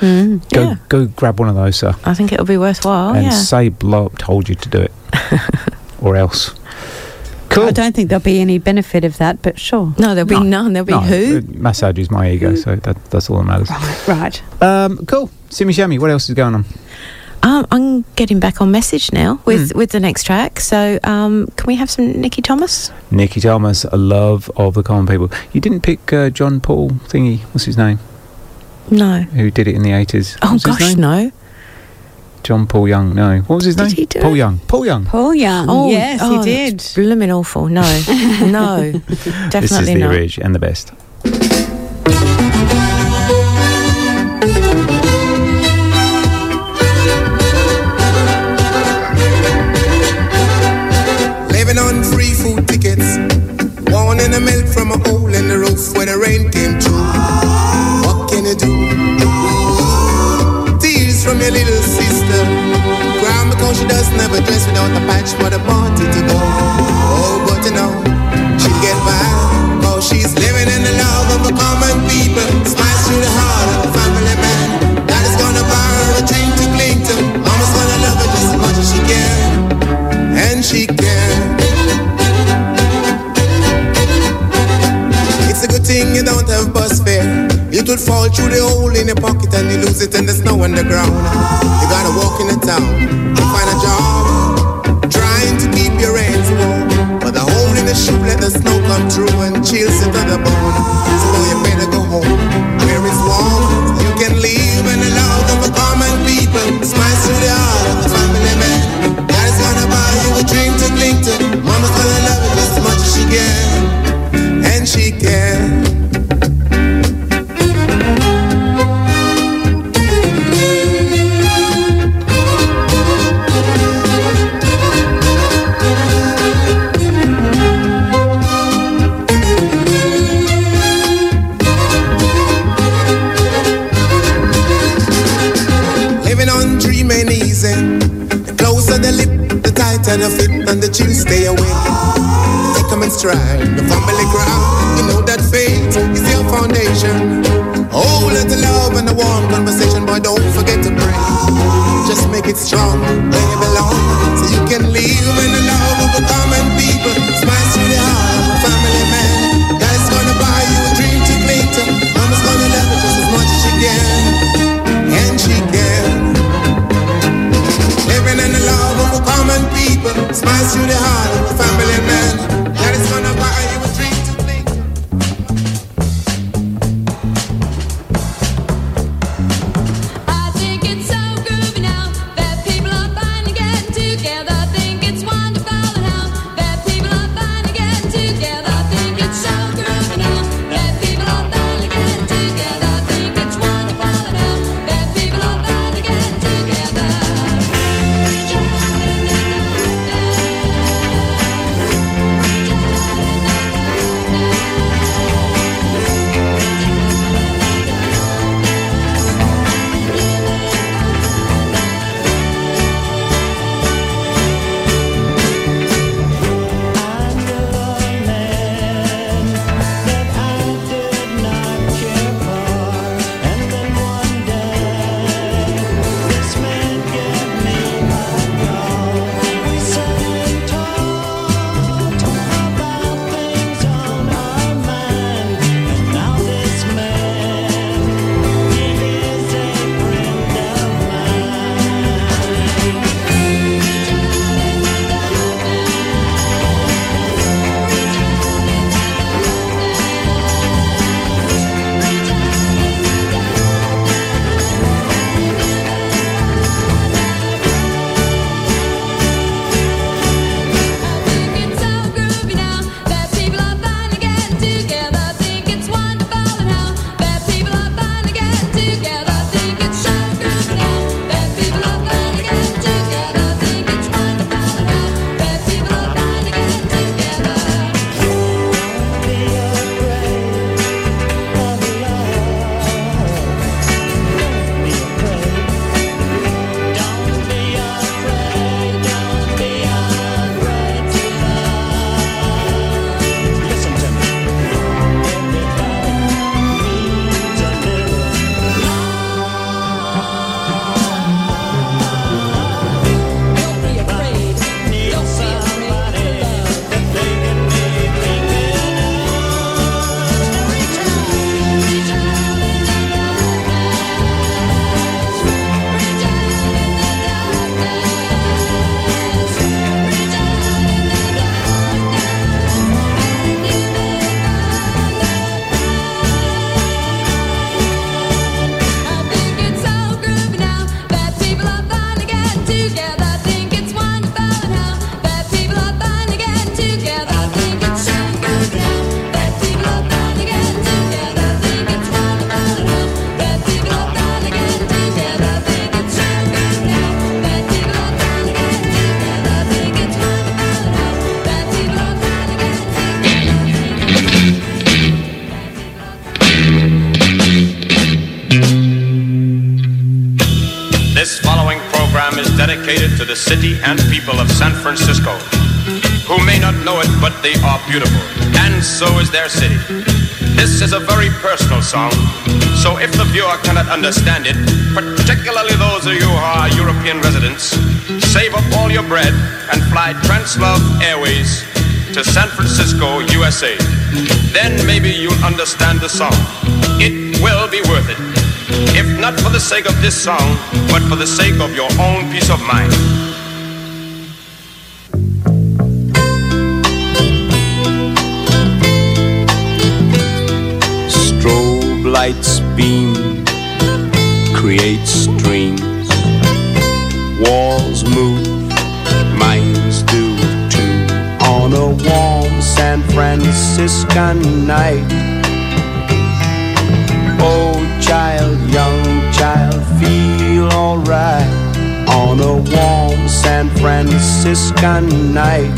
Mm, Go yeah. go grab one of those, sir, I think it'll be worthwhile. and yeah. say Blow Up told you to do it, or else. Cool. I don't think there'll be any benefit of that, but sure. No, there'll be none. There'll be No, who? it massages my ego, so that, that's all that matters. Right. Um, cool. Simmy Shammy, what else is going on? Um, I'm getting back on message now with, with the next track. So, um, can we have some Nicky Thomas? Nicky Thomas, a love of the common people. You didn't pick uh, John Paul thingy. What's his name? No. Who did it in the eighties? Oh gosh, no. John Paul Young. No. What was his name? he do Paul it? Young. Paul Young. Paul Young. Oh yes, oh, he did. that's Blooming awful. No, no, definitely not. this is the not. orig and the best. the milk from a hole in the roof where the rain came through. What can you do? Tears from your little sister. Crying because she does never dress without a patch for the party to go. Oh, but you know, she'll get by. Cause she's living in the love of the common people. It would fall through the hole in your pocket and you lose it in the snow on the ground. You gotta walk in the town to find a job, trying to keep your ends warm. But the hole in the shoe let the snow come through and chills it to the bone. So you better go home where it's warm. You can live love of the common people. Smiles through the heart of the family man. Daddy's gonna buy you a dream to cling to. Mama's gonna love you as much as she can, and she can. Fit, and the chill stay away. Take 'em in stride, the family ground. You know that faith is your foundation. Oh, let the love and the warm conversation, boy, don't forget to pray. Just make it strong where you belong, so you can live in the love of the common people. Smile through the heart a family man. Common people, through the heart of a their city. This is a very personal song, so if the viewer cannot understand it, particularly those of you who are European residents, save up all your bread and fly Translove Airways to San Francisco, USA. Then maybe you'll understand the song. It will be worth it. If not for the sake of this song, but for the sake of your own peace of mind. Lights beam, create streams. Walls move, minds do too. On a warm San Franciscan night. Oh, child, young child, feel alright. On a warm San Franciscan night.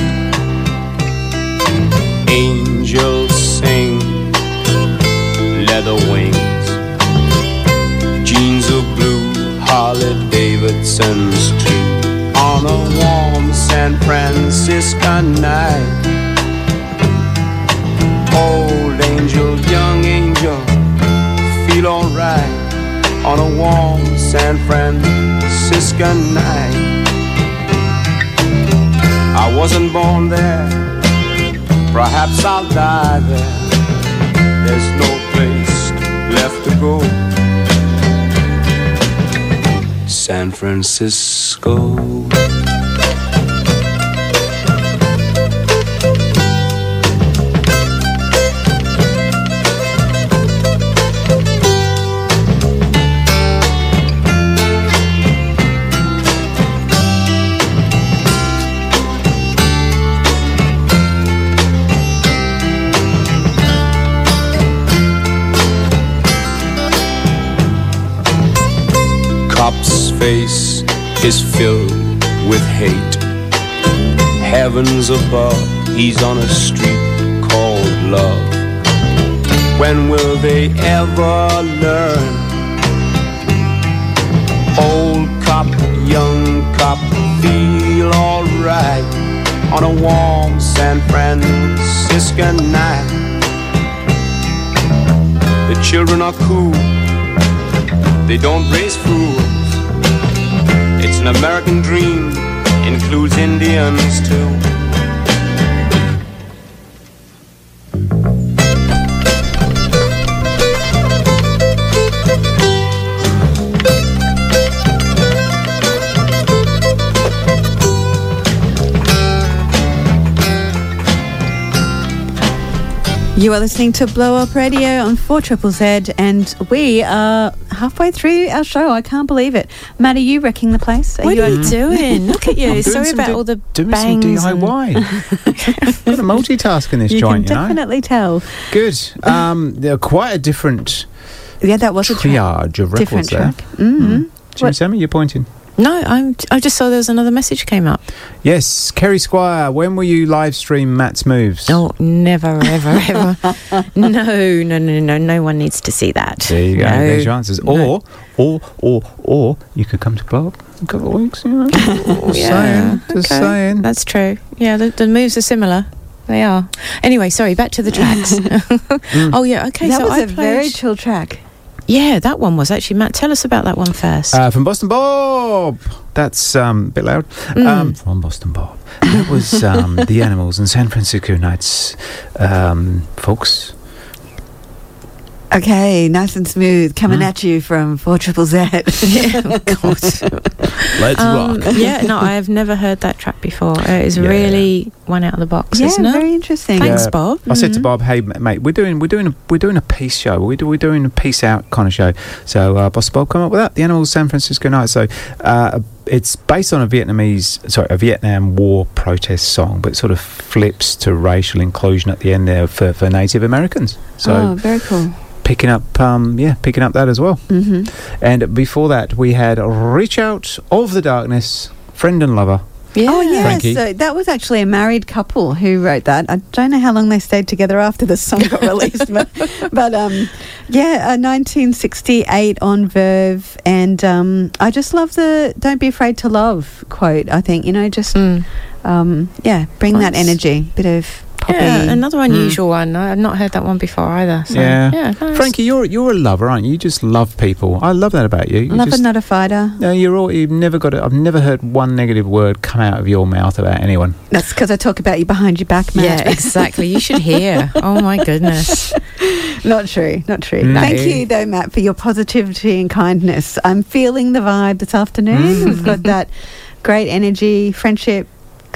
Angels sing leather wings, Harley Davidson's too. On a warm San Franciscan night, old angel, young angel, feel alright. On a warm San Franciscan night, I wasn't born there, perhaps I'll die there. There's no place left to go. San Francisco. Cop's face is filled with hate. Heavens above, he's on a street called love. When will they ever learn? Old cop, young cop, feel alright on a warm San Franciscan night. The children are cool, they don't raise fools. It's an American dream, includes Indians too. You are listening to Blow Up Radio on 4 Triple Z, and we are halfway through our show. I can't believe it. Matt, are you wrecking the place? What you are you doing? Look at you. I'm Sorry about di- all the doing bangs. some and- DIY. Got a multitask in this You joint, can you know. definitely tell. Good. Um, they're quite a different Yeah, that was a track. triage of records Different there. track. Mm-hmm. Jimmy Sammy, you're pointing. No, I'm, I just saw there was another message came up. Yes, Kerry Squire. When will you live stream Matt's moves? Oh, never, ever, ever. no, no, no, no. No one needs to see that. There you go. No. There's your answers. No. Or, or, or, or you could come to Blow Up in a couple of weeks. You know? Just Yeah, saying. Just okay. saying. That's true. Yeah, the, the moves are similar. They are. Anyway, sorry, back to the tracks. Mm. Oh, yeah, okay. that so was I a played, very chill track. Yeah, that one was actually. Matt, tell us about that one first. Uh, from Boston Bob. That's um, a bit loud. Mm. Um, from Boston Bob. That was um, the Animals and San Francisco Nights, um, folks. Okay, nice and smooth, coming at you from 4 Triple Z. yeah, God. Let's Um, rock. yeah, no, I have never heard that track before. It's Yeah. really one out of the box, yeah, isn't it? very interesting. Thanks, Yeah. Bob. I said to Mhm. Bob, "Hey, mate, we're doing we're doing a, we're doing a peace show. We do, we're doing a peace out kind of show." So, uh, Boss Bob come up with that. The Animals San Francisco Night. So, uh, it's based on a Vietnamese, sorry, a Vietnam War protest song, but it sort of flips to racial inclusion at the end there for, for Native Americans. So, oh, very cool. Picking up, um, yeah, picking up that as well. hmm And before that, we had "Reach Out of the Darkness," friend and lover. Yeah. Oh, yeah. Frankie. So that was actually a married couple who wrote that. I don't know how long they stayed together after the song got released, but, but um, yeah, uh, 1968 on Verve. And um, I just love the "Don't be afraid to love" quote. I think you know, just um, yeah, bring that energy, bit of poppy. Yeah, another unusual hmm. one. I've not heard that one before either. So, yeah. yeah nice. Frankie, you're you're a lover, aren't you? You just love people. I love that about you. you Love just, not a fighter. No, you're all. You've never got. A, I've never heard one negative word come out of your mouth about anyone. That's because I talk about you behind your back, Matt. Yeah, exactly. You should hear. Oh my goodness. Not true, not true. No. Thank you, though, Matt, for your positivity and kindness. I'm feeling the vibe this afternoon. Mm. We've got that great energy, friendship,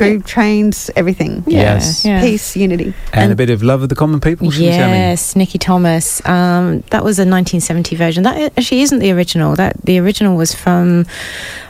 groove trains, everything. Yeah, Yes. yeah. Peace, unity. And, a bit of love of the common people. shouldn't you tell me? Yes, Nicky Thomas. Um, that was a 1970 version. That actually isn't the original. That the original was from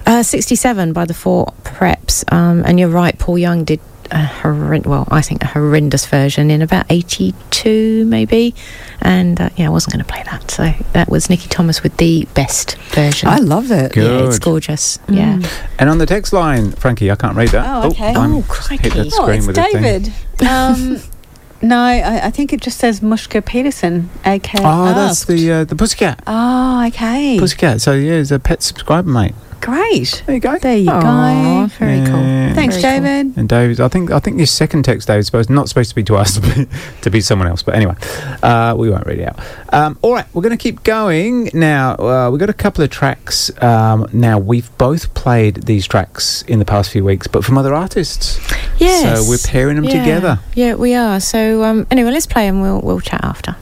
uh, 67 by the Four Preps. Um, and you're right, Paul Young did a horrend- well, I think a horrendous version in about 82 maybe. And uh, yeah, I wasn't going to play that. So that was Nicky Thomas with the best version. I love it. Yeah, it's Good. gorgeous. Yeah. And on the text line, Frankie, I can't read that. Oh, okay. I'm- Oh, crikey. Hit that Oh, screen it's with. David. Um, no, I, I think it just says Mushka Peterson, aka. Oh, that's Asked. the uh, the pussycat. Oh, okay. Pussycat. So yeah, he's a pet subscriber, mate. Great. There you go. There you Aw, go. very cool. Thanks, Very cool. David. And David, I think I think your second text, David, is supposed not supposed to be to us, to be, to be someone else. But anyway, uh, we won't read it out. Um, all right, we're going to keep going now. Uh, we've got a couple of tracks. Um, now we've both played these tracks in the past few weeks, but from other artists. Yes. So we're pairing them Yeah. together. Yeah, we are. So um, anyway, let's play and we'll we'll chat after.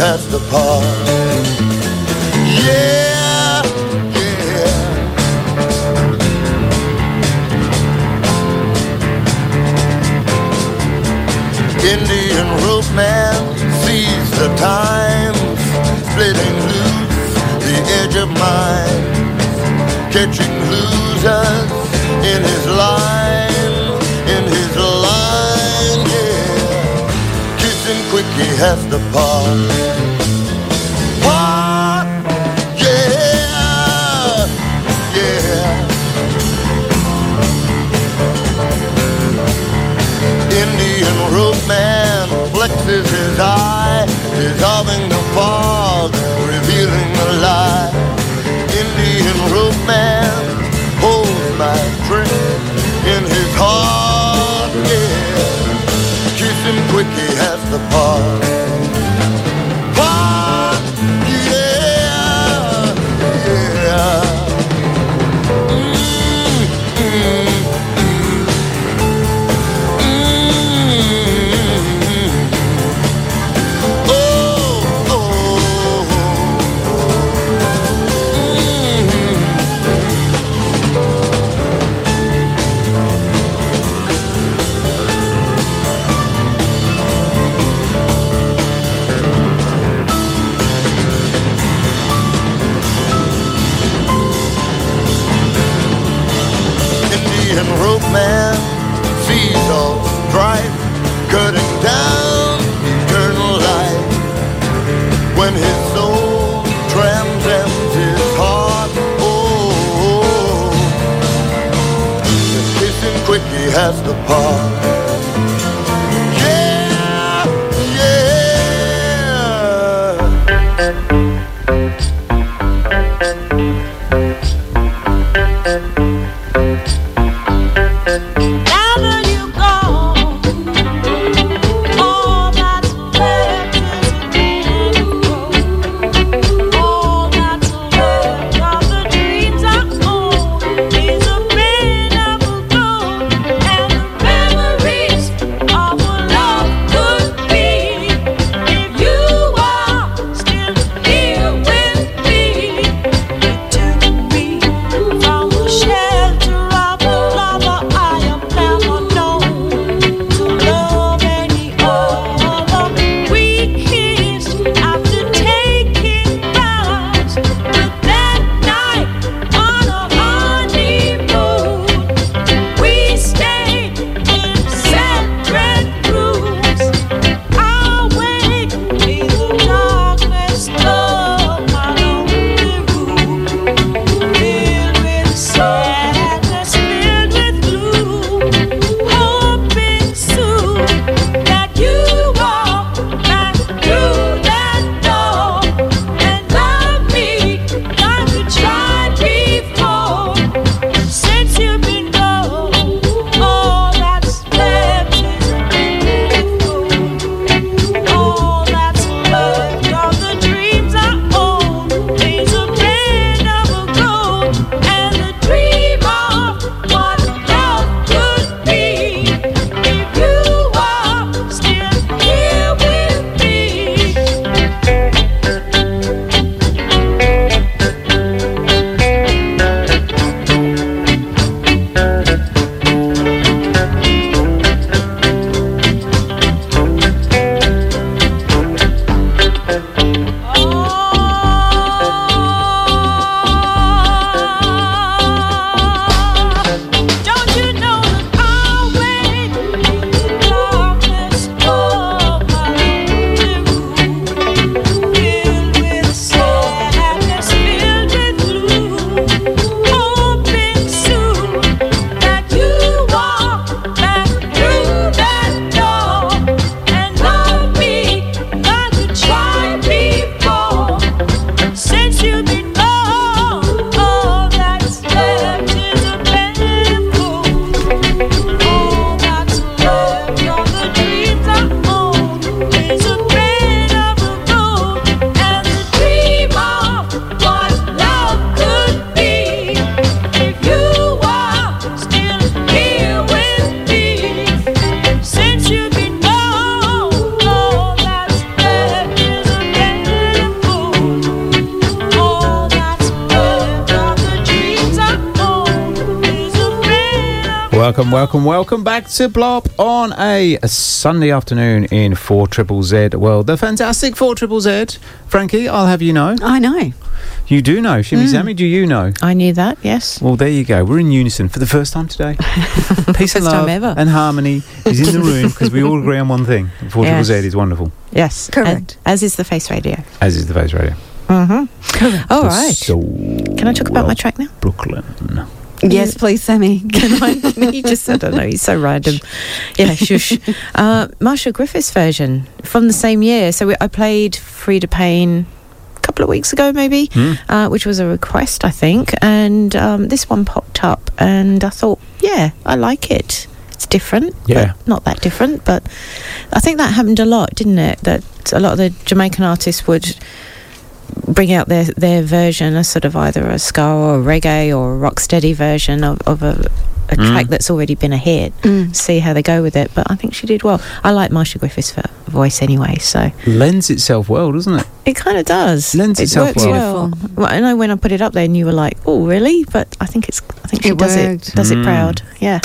Has the part. Yeah, yeah. Indian rope man sees the times splitting loose the edge of mine, catching losers has the part. Part, yeah, yeah. Indian rope man flexes his eye, dissolving the fog, revealing the lie. Indian rope man holds my trick in his heart, yeah. Kiss him quick, he has. Part, Welcome, welcome, welcome back to Blow Up on a, a Sunday afternoon in 4 Triple Z. Well, the fantastic 4 Triple Z. Frankie, I'll have you know. I know. You do know. Shimmy Sammy, do you know? I knew that, yes. Well, there you go. We're in unison for the first time today. Peace and First time love ever. and harmony is in the room because we all agree on one thing. 4 Yes. Triple Z is wonderful, Yes. Correct. And- as is the Face Radio. as is the Face Radio. Mm-hmm. All right. So, Can I talk about my track now? Brooklyn. Yes, please, Sammy. Can I? you just, I don't know, he's so random. Yeah, shush. Uh, Marcia Griffiths version from the same year. So we, I played Freda Payne a couple of weeks ago, maybe, Hmm. uh, which was a request, I think. And um, this one popped up, and I thought, yeah, I like it. It's different, Yeah. but not that different. But I think that happened a lot, didn't it? That a lot of the Jamaican artists would bring out their their version, a sort of either a ska or a reggae or a rocksteady version of, of a, a Mm. track that's already been a hit. See how they go with it. But I think she did well. I like Marcia Griffiths' vo- voice anyway, so Lends itself well, doesn't it? it kind of does. Lends it itself works well. well. well. I know when I put it up there, and you were like, "Oh, really?" But I think it's. I think she It does worked. it. Does Mm. it proud. Yeah.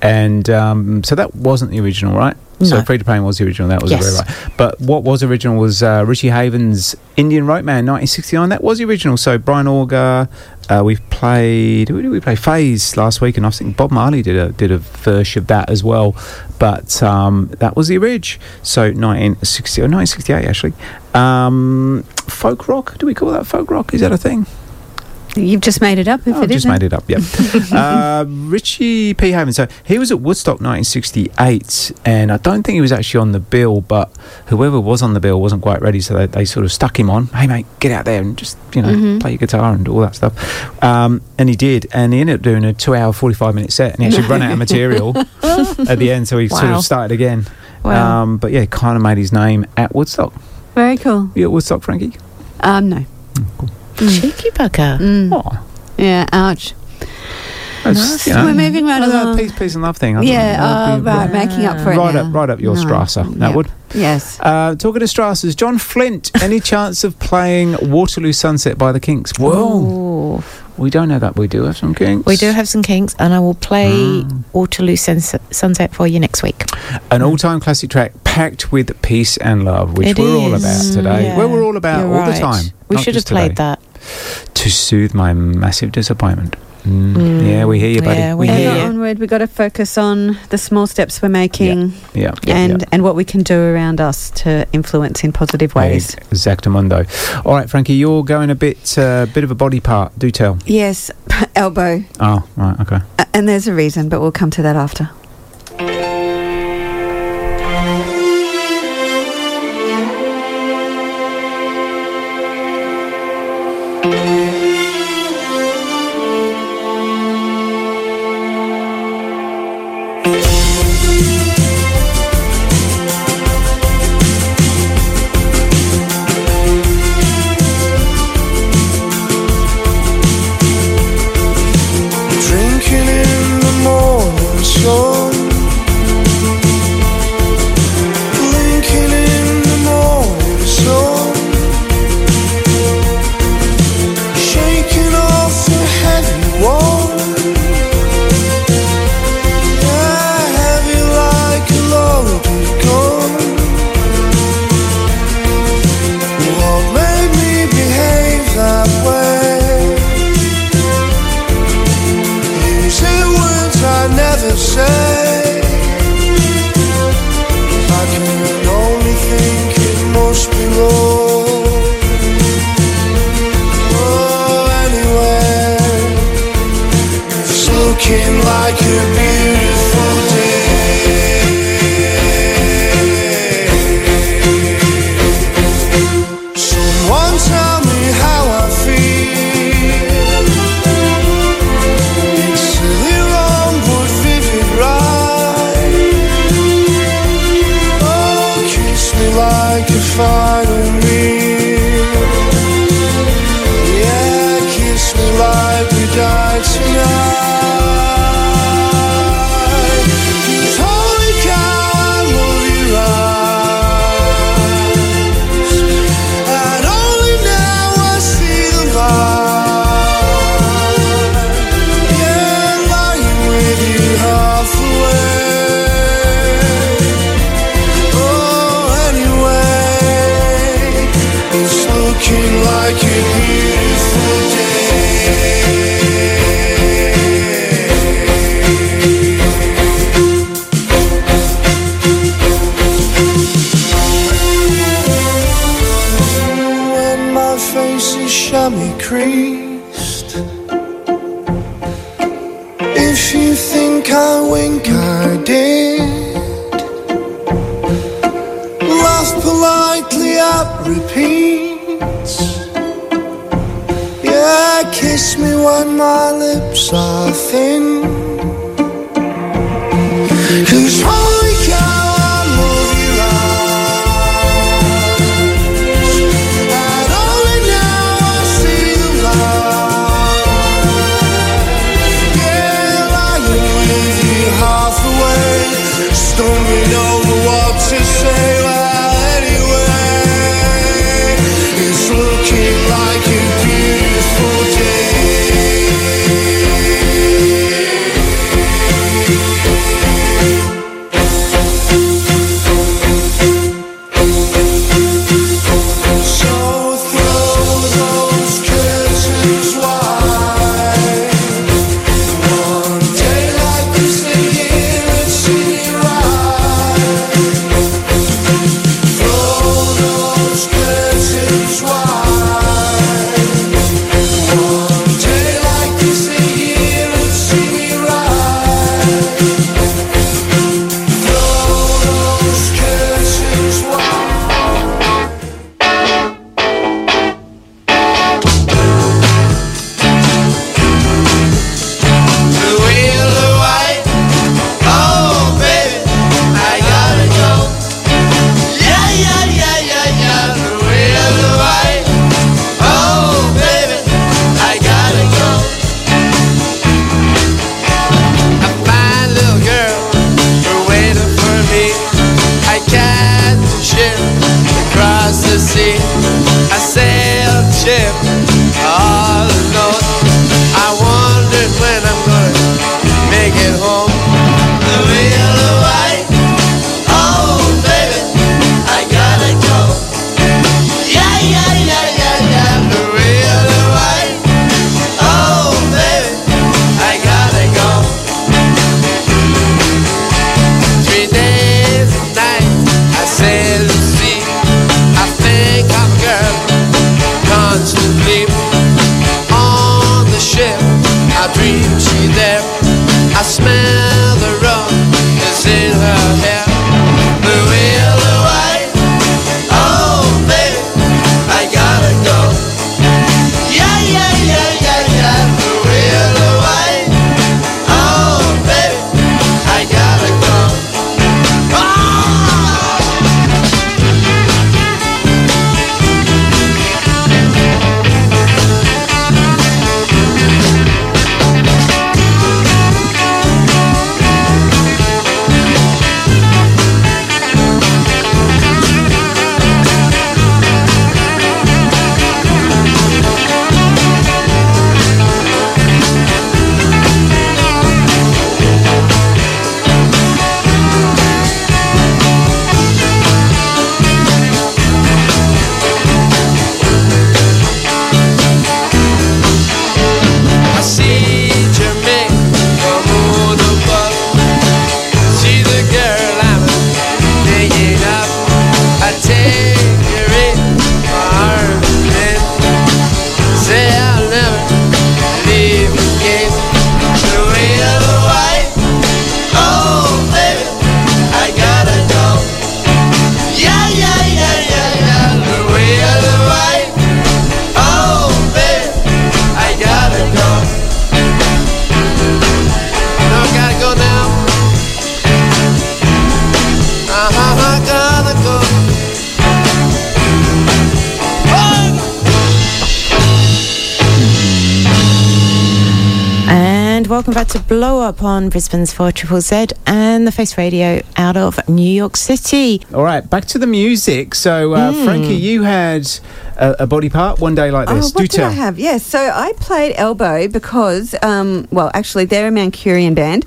And um, so that wasn't the original, right? So No. Freda Payne was the original. That was Yes. very right. But what was original was uh, Richie Havens' Indian Rope Man, 1969. That was the original. So Brian Auger. Uh, we've played. Who did we play? Phase last week, and I think Bob Marley did a did a version of that as well. But um, that was the orig. So 1960 or 1968 actually. Um, folk rock. Do we call that folk rock? Is that a thing? You've just made it up if Oh, it I've just isn't. made it up, yep. uh, Richie P. Haven. So he was at Woodstock 1968, and I don't think he was actually on the bill, but whoever was on the bill wasn't quite ready, so they, they sort of stuck him on. Hey, mate, get out there and just, you know, Mhm. play your guitar and all that stuff. Um, and he did, and he ended up doing a two hour, 45 minute set, and he actually ran out of material at the end, so he sort of started again. Wow. Um, but yeah, he kind of made his name at Woodstock. Very cool. You at Woodstock, Frankie? Um, no. Cheeky bugger. Oh. Yeah, ouch. That's, you We're moving right oh, that along. Peace, peace and love thing. Yeah, thought oh, be right, making up for it right now. up, right up your No. Strasser. That Yep. would. Yes. Uh, talking to Strassers, John Flint. Any chance of playing Waterloo Sunset by the Kinks? Whoa, we don't know that. We do have some Kinks. We do have some kinks, and I will play Mm. Waterloo Sunset, Sunset for you next week. an all-time classic track packed with peace and love, which It we're all about today. yeah. Well, we're all about You're all the time. We should have just today. played that. To soothe my massive disappointment. Mm. Mm. Yeah, we hear you, buddy. Yeah, we we hear And you. onward, we've got to focus on the small steps we're making Yeah, yeah, and, yeah. and what we can do around us to influence in positive ways. Exactamundo. All right, Frankie, you're going a bit, uh, bit of a body part. Do tell. Yes, elbow. Oh, right, okay. Uh, and there's a reason, but we'll come to that after. on Brisbane's 4ZZZ and The Face Radio out of New York City. All right, back to the music. So, uh, mm. Frankie, you had a, a, body part one day like oh, this. Oh, what Do did tell. I have? Yes, so I played Elbow because, um, well, actually, they're a Mancunian band.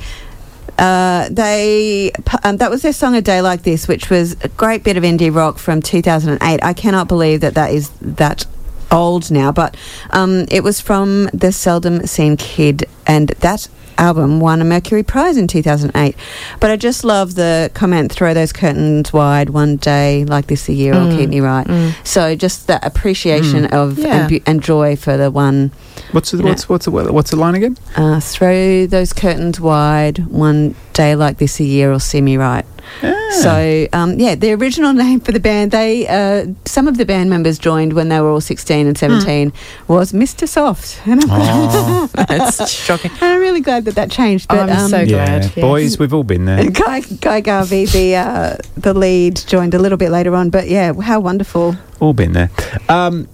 Uh, they um, that was their song "A Day Like This," which was a great bit of indie rock from 2008. I cannot believe that that is that old now, but um, it was from the Seldom Seen Kid, and that album won a Mercury Prize in 2008. But I just love the comment, throw those curtains wide one day like this a year will Mm, keep me right. mm. So just that appreciation Mm. of Yeah. and, bu- and joy for the one. What's the, you know, what's what's the what's the line again? uh, throw those curtains wide one day like this a year will see me right. So um, yeah, the original name for the band, they uh, some of the band members joined when they were all sixteen and seventeen, was Mr. Soft. And I'm, Oh. That's shocking. I'm really glad that that changed. But I'm um, so yeah, glad. yeah. boys, we've all been there. Guy, Guy Garvey, the uh, the lead, joined a little bit later on. But yeah, how wonderful! All been there. Um,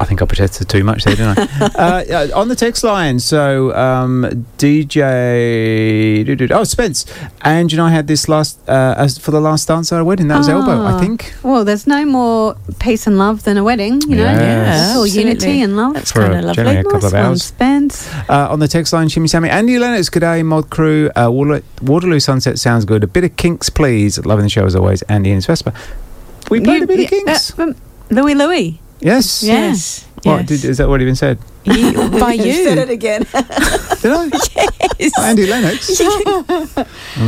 I think I protested too much there, didn't I? uh, on the text line, so um, DJ. Oh, Spence. Ange and I had this last uh, as for the last dance at our wedding. That was Elbow, I Ah. think. Well, there's no more peace and love than a wedding. You know, Yes. it's all absolutely. unity and love. That's kind of lovely. generally a couple of Nice one, hours. Spence. Uh, on the text line, Shimmy Sammy. Andy Lennox, good day, mod crew. Uh, Waterloo, Waterloo Sunset sounds good. A bit of Kinks, please. Loving the show as always. Andy and his Vespa. We played You- a bit of Kinks. uh, um, Louie Louie. Yes. Yes. What, yes. did, is that what even said? You- by said you. Said it again. Did I? Yes. Andy Lennox. Oh,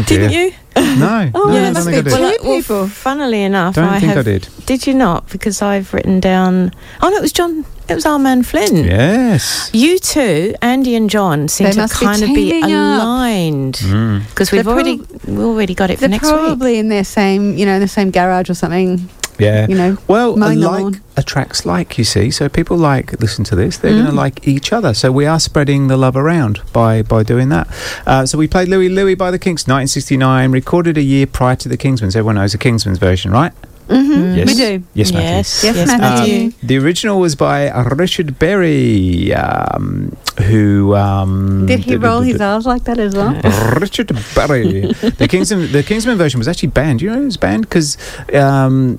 dear. Didn't you? No. Oh, no, yeah, I don't must think I be did. two Well, well, people. funnily enough, Don't I think I did. Did you not? Because I've written down. Oh no, it was John. It was our man Flynn. Yes. You two, Andy and John, seem They to must be kind of be teaming up. aligned Mm. because we've They're already we already got it for They're next week. probably in their same, you know, in the same garage or something. Yeah. You know, well, mowing like lawn. attracts like, you see. So people like listen to this. They're going Mm. to like each other. So we are spreading the love around by by doing that. Uh, so we played Louie Louie by the Kinks, 1969, recorded a year prior to the Kingsmen's. Everyone knows the Kingsmen's version, right? Mm-hmm. Yes. We do. Yes, Matthew. Yes, Yes, yes, Matthew. Matthew. The original was by Richard Berry, um, who um, Did he d- d- roll d- his d- R's like that as well? Richard Berry. the Kingsmen, the Kingsmen version was actually banned. Do you know it was banned because um,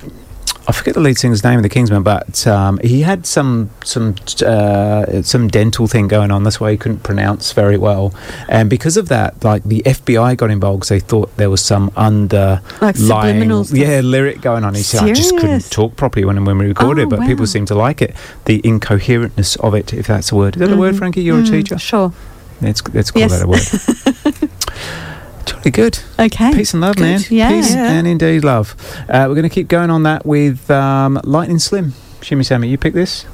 I forget the lead singer's name of the Kingsmen, but um, he had some some uh, some dental thing going on. That's why he couldn't pronounce very well, and because of that, like the FBI got involved because they thought there was some under Like yeah lyric going on. He said I just couldn't talk properly when when we recorded, Oh, but people wow. seem to like it. The incoherentness of it, if that's a word. Is that a word, Mhm. Frankie? You're a Mm, teacher. Sure. Let's let's call Yes. that a word. Jolly good. Okay. Peace and love, Good. man. Yeah. Peace Yeah. and indeed love. Uh, we're going to keep going on that with um, Lightning Slim. Shimmy Sammy, you pick this?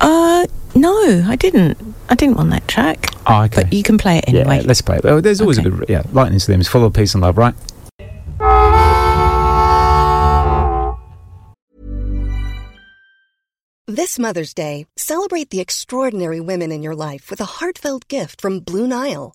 Uh, no, I didn't. I didn't want that track. Oh, okay. But you can play it anyway. Yeah, let's play it. Oh, there's always Okay. a good. Yeah, Lightning Slim is full of peace and love, right? This Mother's Day, celebrate the extraordinary women in your life with a heartfelt gift from Blue Nile.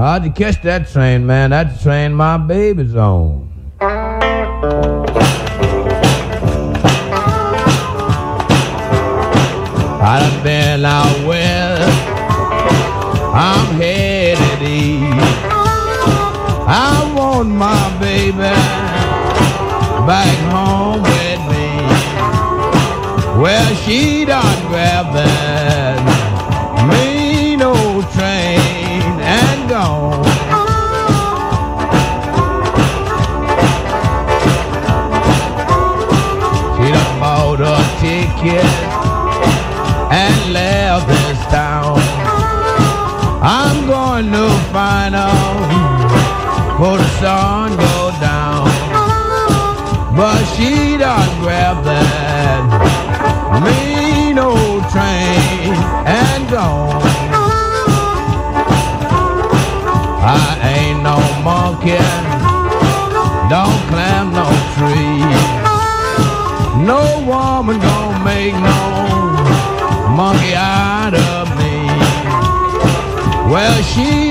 How'd you catch that train, man? That's the train my baby's on. I done been out west. I'm headed east. I want my baby back home with me. Well, she done grabbed that find out before the sun go down. But she done grabbed that mean old train and gone. I ain't no monkey, don't climb no tree. No woman gonna make no monkey out of me. Well, she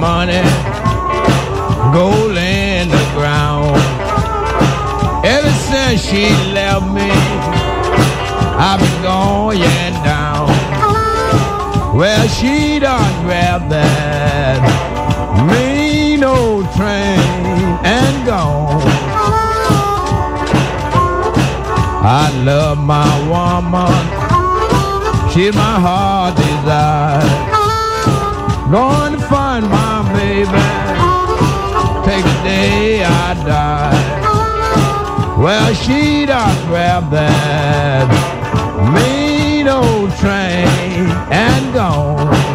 money, gold in the ground. Ever since she left me, I've been going down. Well, she done grabbed that mean old train and gone. I love my woman, she's my heart desire. Going to find my take the day I die. Well, she done grabbed that mean old train and gone.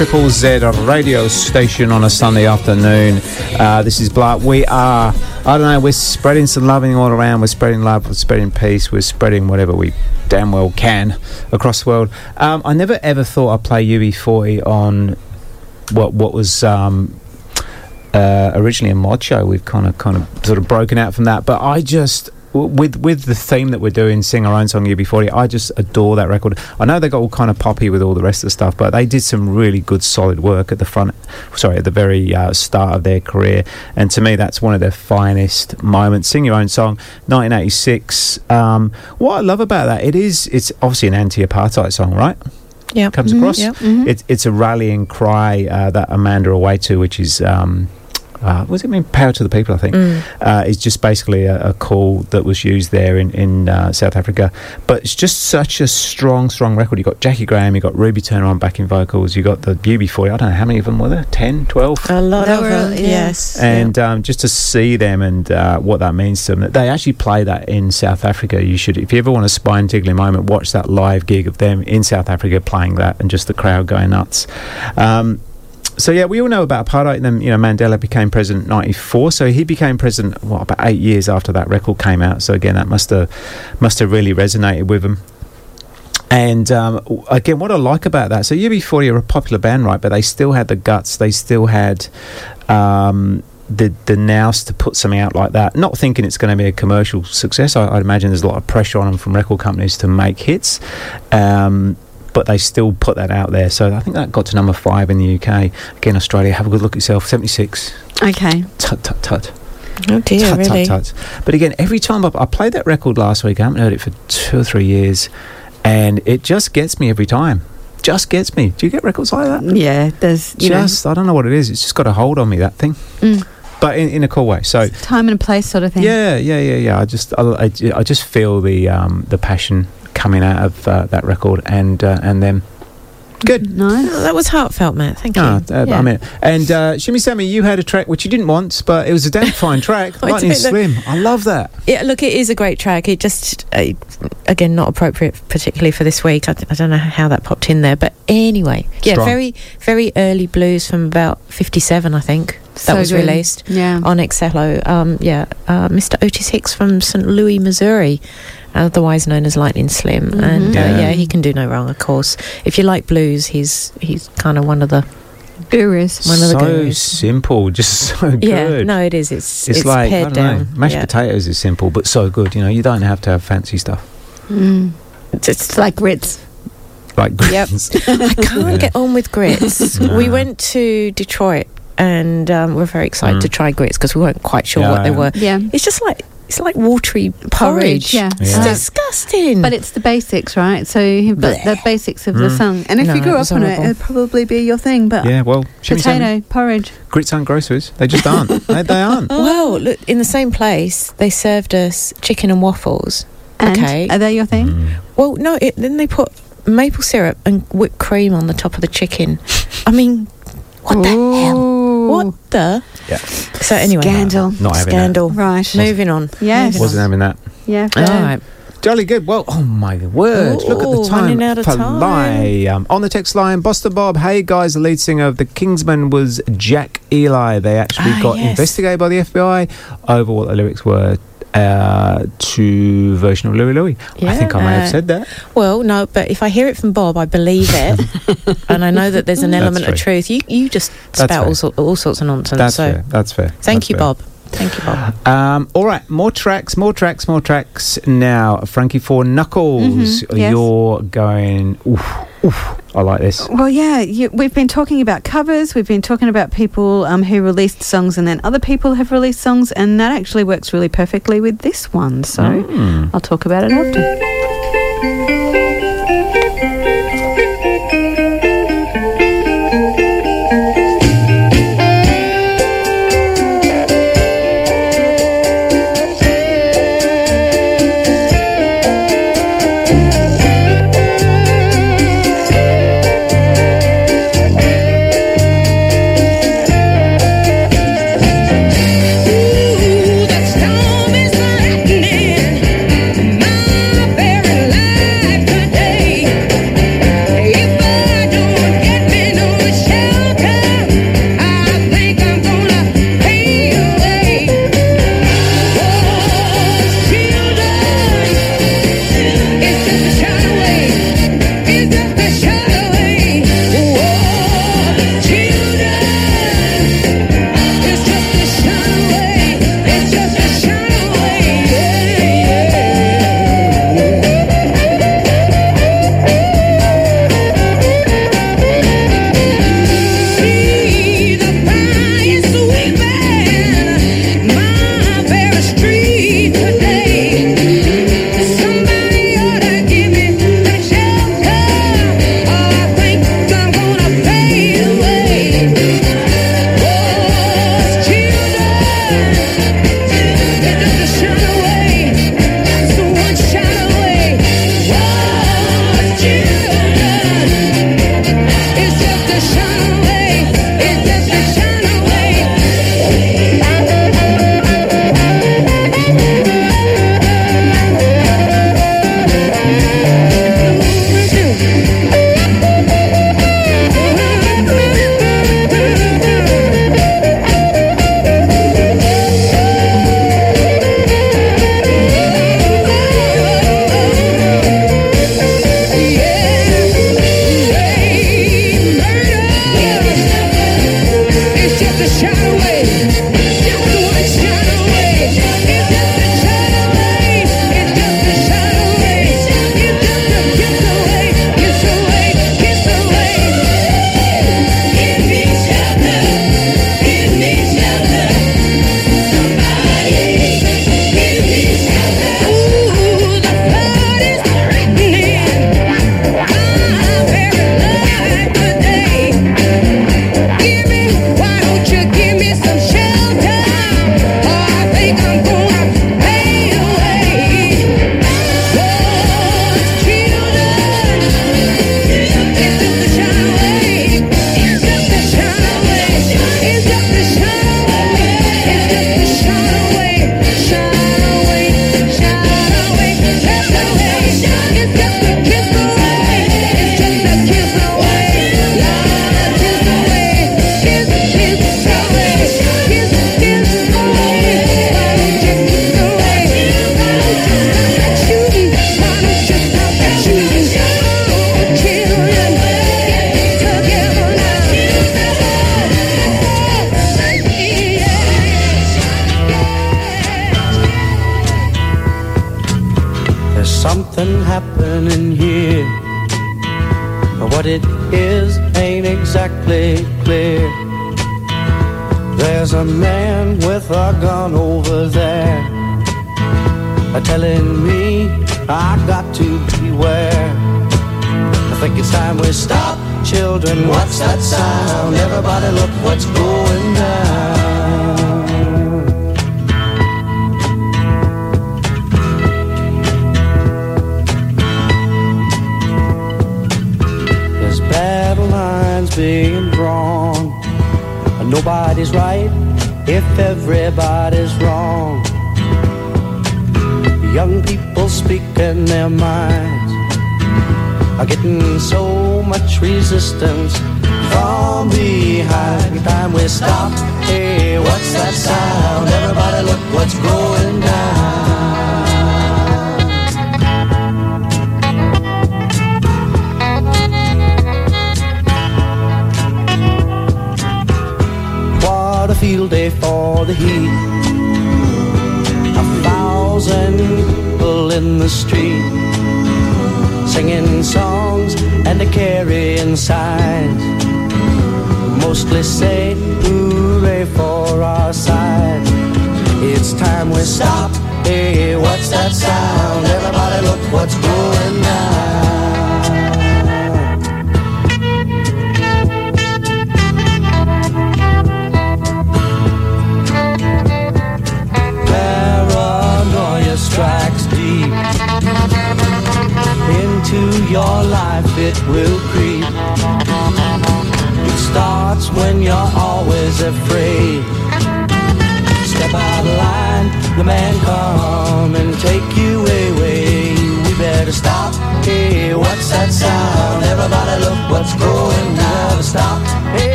Triple Z radio station on a Sunday afternoon. Uh, this is Blow Up. We are, I don't know, we're spreading some loving all around. We're spreading love, we're spreading peace, we're spreading whatever we damn well can across the world. Um, I never ever thought I'd play UB40 on what what was. Um, uh, originally a mod show, we've kind of kind of sort of broken out from that. But I just with with the theme that we're doing, sing our own song UB40. I just adore that record. I know they got all kind of poppy with all the rest of the stuff, but they did some really good, solid work at the front. Sorry, at the very uh, start of their career, and to me, that's one of their finest moments. Sing your own song, 1986. Um, what I love about that, it is it's obviously an anti-apartheid song, right? Yeah, comes Mhm, across. yeah, mhm. It's it's a rallying cry uh, that Amandla Awethu, which is. Um, uh, what does it mean? Power to the people, I think. Mm. Uh, is just basically a, a call that was used there in, in uh, South Africa. But it's just such a strong, strong record. You've got Jaki Graham, you've got Ruby Turner on backing vocals, you've got the UB40. I don't know how many of them were there? 10, 12? A lot They of were, them, yes. And um, just to see them and uh, what that means to them, they actually play that in South Africa. You should, if you ever want a spine tickling moment, watch that live gig of them in South Africa playing that, and just the crowd going nuts. Um, so yeah, we all know about apartheid. And then you know Mandela became president in '94, so he became president what about eight years after that record came out. So again, that must have must have really resonated with him. And um, again, what I like about that, so UB40 are a popular band, right? But they still had the guts. They still had um, the the nous to put something out like that. Not thinking it's going to be a commercial success. I, I'd imagine there's a lot of pressure on them from record companies to make hits. Um, but they still put that out there. So I think that got to number five in the UK. Again, Australia, have a good look at yourself. 76. Okay. Tut, tut, tut. Oh dear, Tut, really? tut, tut. But again, every time I, I played that record last week, I haven't heard it for two or three years, and it just gets me every time. Just gets me. Do you get records like that? Yeah, there's you just, I don't know what it is. It's just got a hold on me, that thing. Mm. But in, in a cool way. So, know, time and place sort of thing. yeah, yeah, yeah, yeah. I just, I, I, I just feel the um, the passion coming out of uh, that record and uh, and them. Good. Nice. Oh, that was heartfelt, Matt. Thank you. Ah, uh, Yeah. I mean, and uh, Shimmy Sammy, you had a track which you didn't want, but it was a damn fine track. I Lightning don't. Slim. I love that. Yeah, look, it is a great track. It just, uh, again, not appropriate particularly for this week. I, I don't know how that popped in there, but anyway, yeah, Strong. very, very early blues from about fifty-seven, I think. That So was good. released Yeah. on Excello. Um, yeah, uh, Mr. Otis Hicks from St. Louis, Missouri, otherwise known as Lightning Slim, Mhm. and uh, Yeah. yeah, he can do no wrong. Of course, if you like blues, he's he's kind of one of the gurus. One of the so gurus. simple, just so good. Yeah, no, it is. It's It's, it's, like I pared don't know, down. mashed yeah. potatoes is simple, but so good. You know, you don't have to have fancy stuff Mm. It's like grits. like Yep. grits. I can't Yeah. get on with grits. No. We went to Detroit and um, we're very excited Mm. to try grits because we weren't quite sure Yeah, what they were. Yeah. It's just like it's like watery porridge. Porridge, yeah. It's Yeah. disgusting. But it's the basics, right? So you've got the basics of the Mm. song. And if No, you grew up on it, horrible. it'd probably be your thing. But yeah, well, Shimmy potato porridge. grits aren't groceries. They just aren't. they, they aren't. well, look, in the same place, they served us chicken and waffles. And okay. are they your thing? Mm. Well, no, it, then they put maple syrup and whipped cream on the top of the chicken. I mean, what the hell? What the? Yeah. So anyway, Scandal. Not having scandal. Right. Moving on. Yes. Moving Wasn't on. having that. Yeah. All fair. right. Jolly good. Well, oh my word! Look at the time. running out of Fly. Um, on the text line, Boston Bob. Hey guys, the lead singer of the Kingsmen was Jack Ely. They actually Ah, got yes. investigated by the FBI over what the lyrics were uh, to version of Louie Louie. I think I may have said that. Well, no, but if I hear it from Bob, I believe it, and I know that there's an element of truth. You you just spout all, all sorts of nonsense. That's so fair. That's fair. thank That's you, fair. Bob. Thank you, Bob. Um, all right, more tracks, more tracks, more tracks. Now, Frankie Four Knuckles, Mhm, yes. you're going. Oof, oof. I like this. Well, yeah, you, we've been talking about covers. We've been talking about people um, who released songs and then other people have released songs, and that actually works really perfectly with this one. So Mm. I'll talk about it after.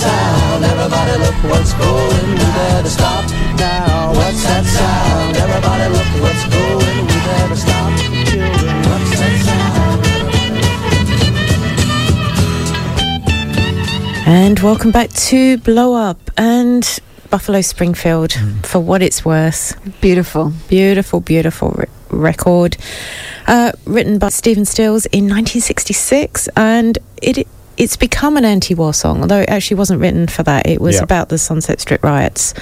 Sound? Everybody, look what's going. We better stop now. What's that sound? Everybody, look what's going. We better stop. Children, what's that sound? And welcome back to Blow Up and Buffalo Springfield for what it's worth. Beautiful. Beautiful, beautiful re- record. Uh, written by Stephen Stills in 1966 and it it's become an anti-war song, although it actually wasn't written for that. It was about the Sunset Strip riots,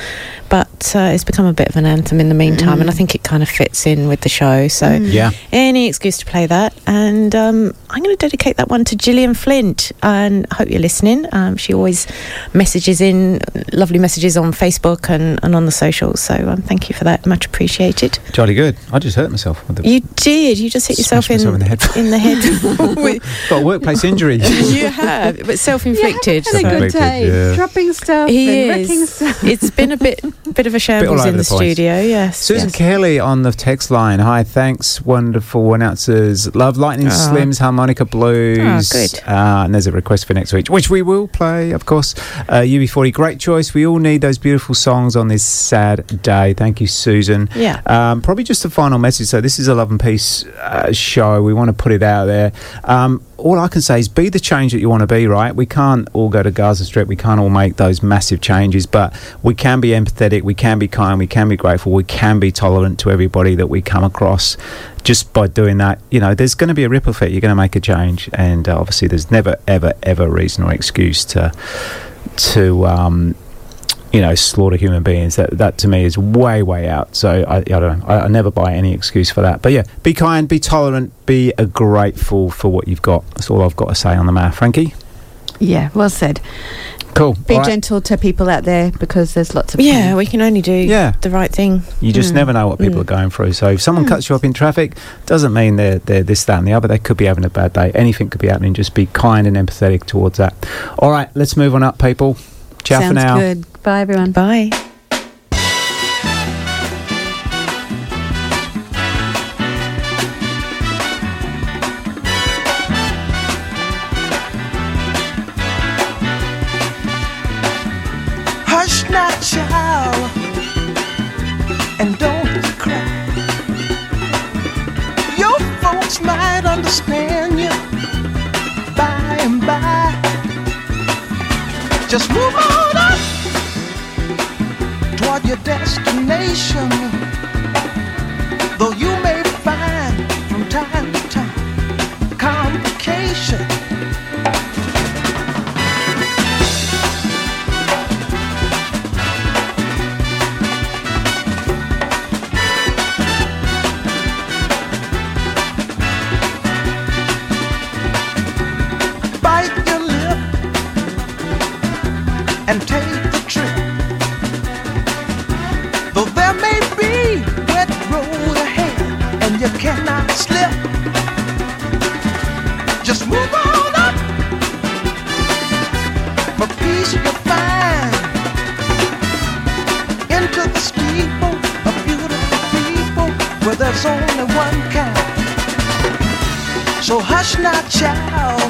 but uh, it's become a bit of an anthem in the meantime, and I think it kind of fits in with the show. So, Mm. Yeah. any excuse to play that. And um, I'm going to dedicate that one to Gillian Flint. And I hope you're listening. Um, she always messages in lovely messages on Facebook and, and on the socials. So um, thank you for that. Much appreciated. Jolly good. I just hurt myself You did. You just hit yourself in, in the head. in the head. got a workplace injury. you have, but self-inflicted. Had a good day. yeah. Dropping stuff He and wrecking is. stuff. It's been a bit, bit of a all shambles in the, the studio. Yes. Susan yes. Kelly on the text line. Hi, thanks, wonderful announcers. Love Lightning Ah. Slims Harmonica Blues. Ah, good. Uh, and there's a request for next week, which we will play, of course. Uh, UB40, great choice. We all need those beautiful songs on this sad day. Thank you, Susan. Yeah. Um, probably just a final message. So this is a Love and Peace uh, show. We want to put it out there. Um, all I can say is be the change that you want to be, right? We can't all go to Gaza Strip. We can't all make those massive changes, but we can be empathetic. We can be kind. We can be grateful. We can be tolerant to everybody that we come across. Just by doing that, you know, there's going to be a ripple effect. You're going to make a change, and uh, obviously, there's never, ever, ever reason or excuse to to um, you know slaughter human beings that that to me is way way out so i, I don't know I, I never buy any excuse for that but yeah be kind be tolerant be uh, grateful for what you've got that's all i've got to say on the matter frankie Yeah, well said. cool Be All right. gentle to people out there because there's lots of Yeah, we can only do Yeah. the right thing. you just Mm. never know what people Mm. are going through so if someone Mm. cuts you up in traffic doesn't mean they're, they're this that and the other they could be having a bad day anything could be happening just be kind and empathetic towards that all right let's move on up people ciao Sounds for now good. Bye, everyone. Bye. Just move on up toward your destination. Though you may hush now, child,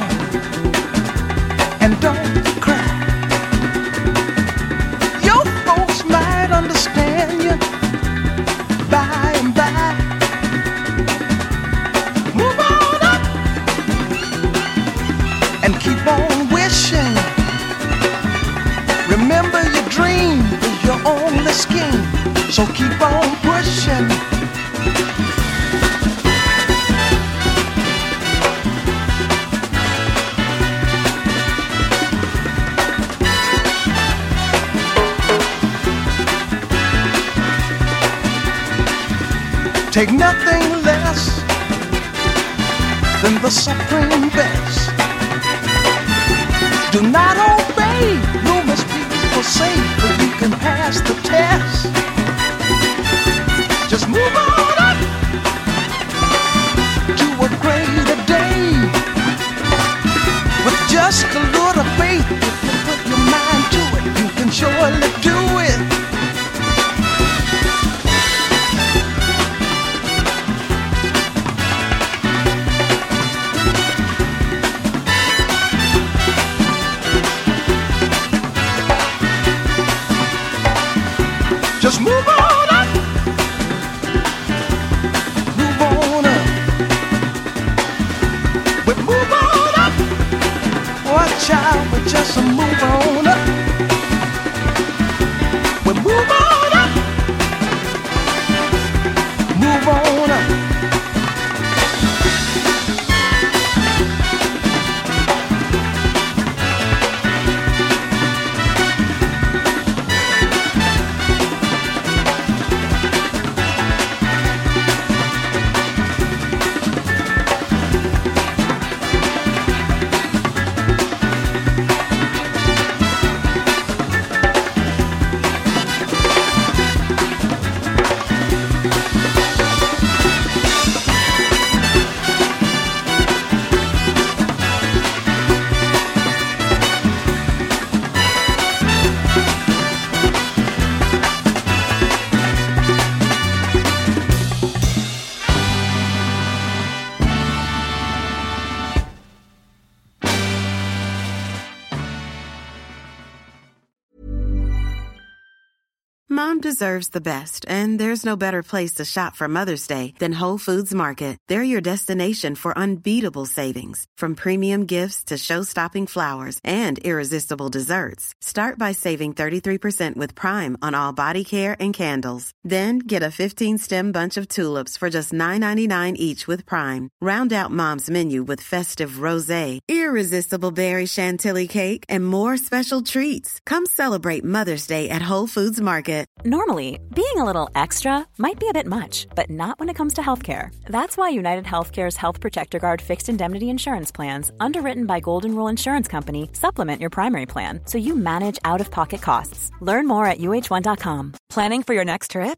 deserves the best, and there's no better place to shop for Mother's Day than Whole Foods Market. They're your destination for unbeatable savings, from premium gifts to show-stopping flowers and irresistible desserts. Start by saving 33% with Prime on all body care and candles. Then get a 15-stem bunch of tulips for just $9.99 each with Prime. Round out Mom's menu with festive rosé, irresistible berry chantilly cake, and more special treats. Come celebrate Mother's Day at Whole Foods Market. Normally, being a little extra might be a bit much, but not when it comes to healthcare. That's why United Healthcare's Health Protector Guard fixed indemnity insurance plans, underwritten by Golden Rule Insurance Company, supplement your primary plan so you manage out of pocket costs. Learn more at uh1.com. Planning for your next trip?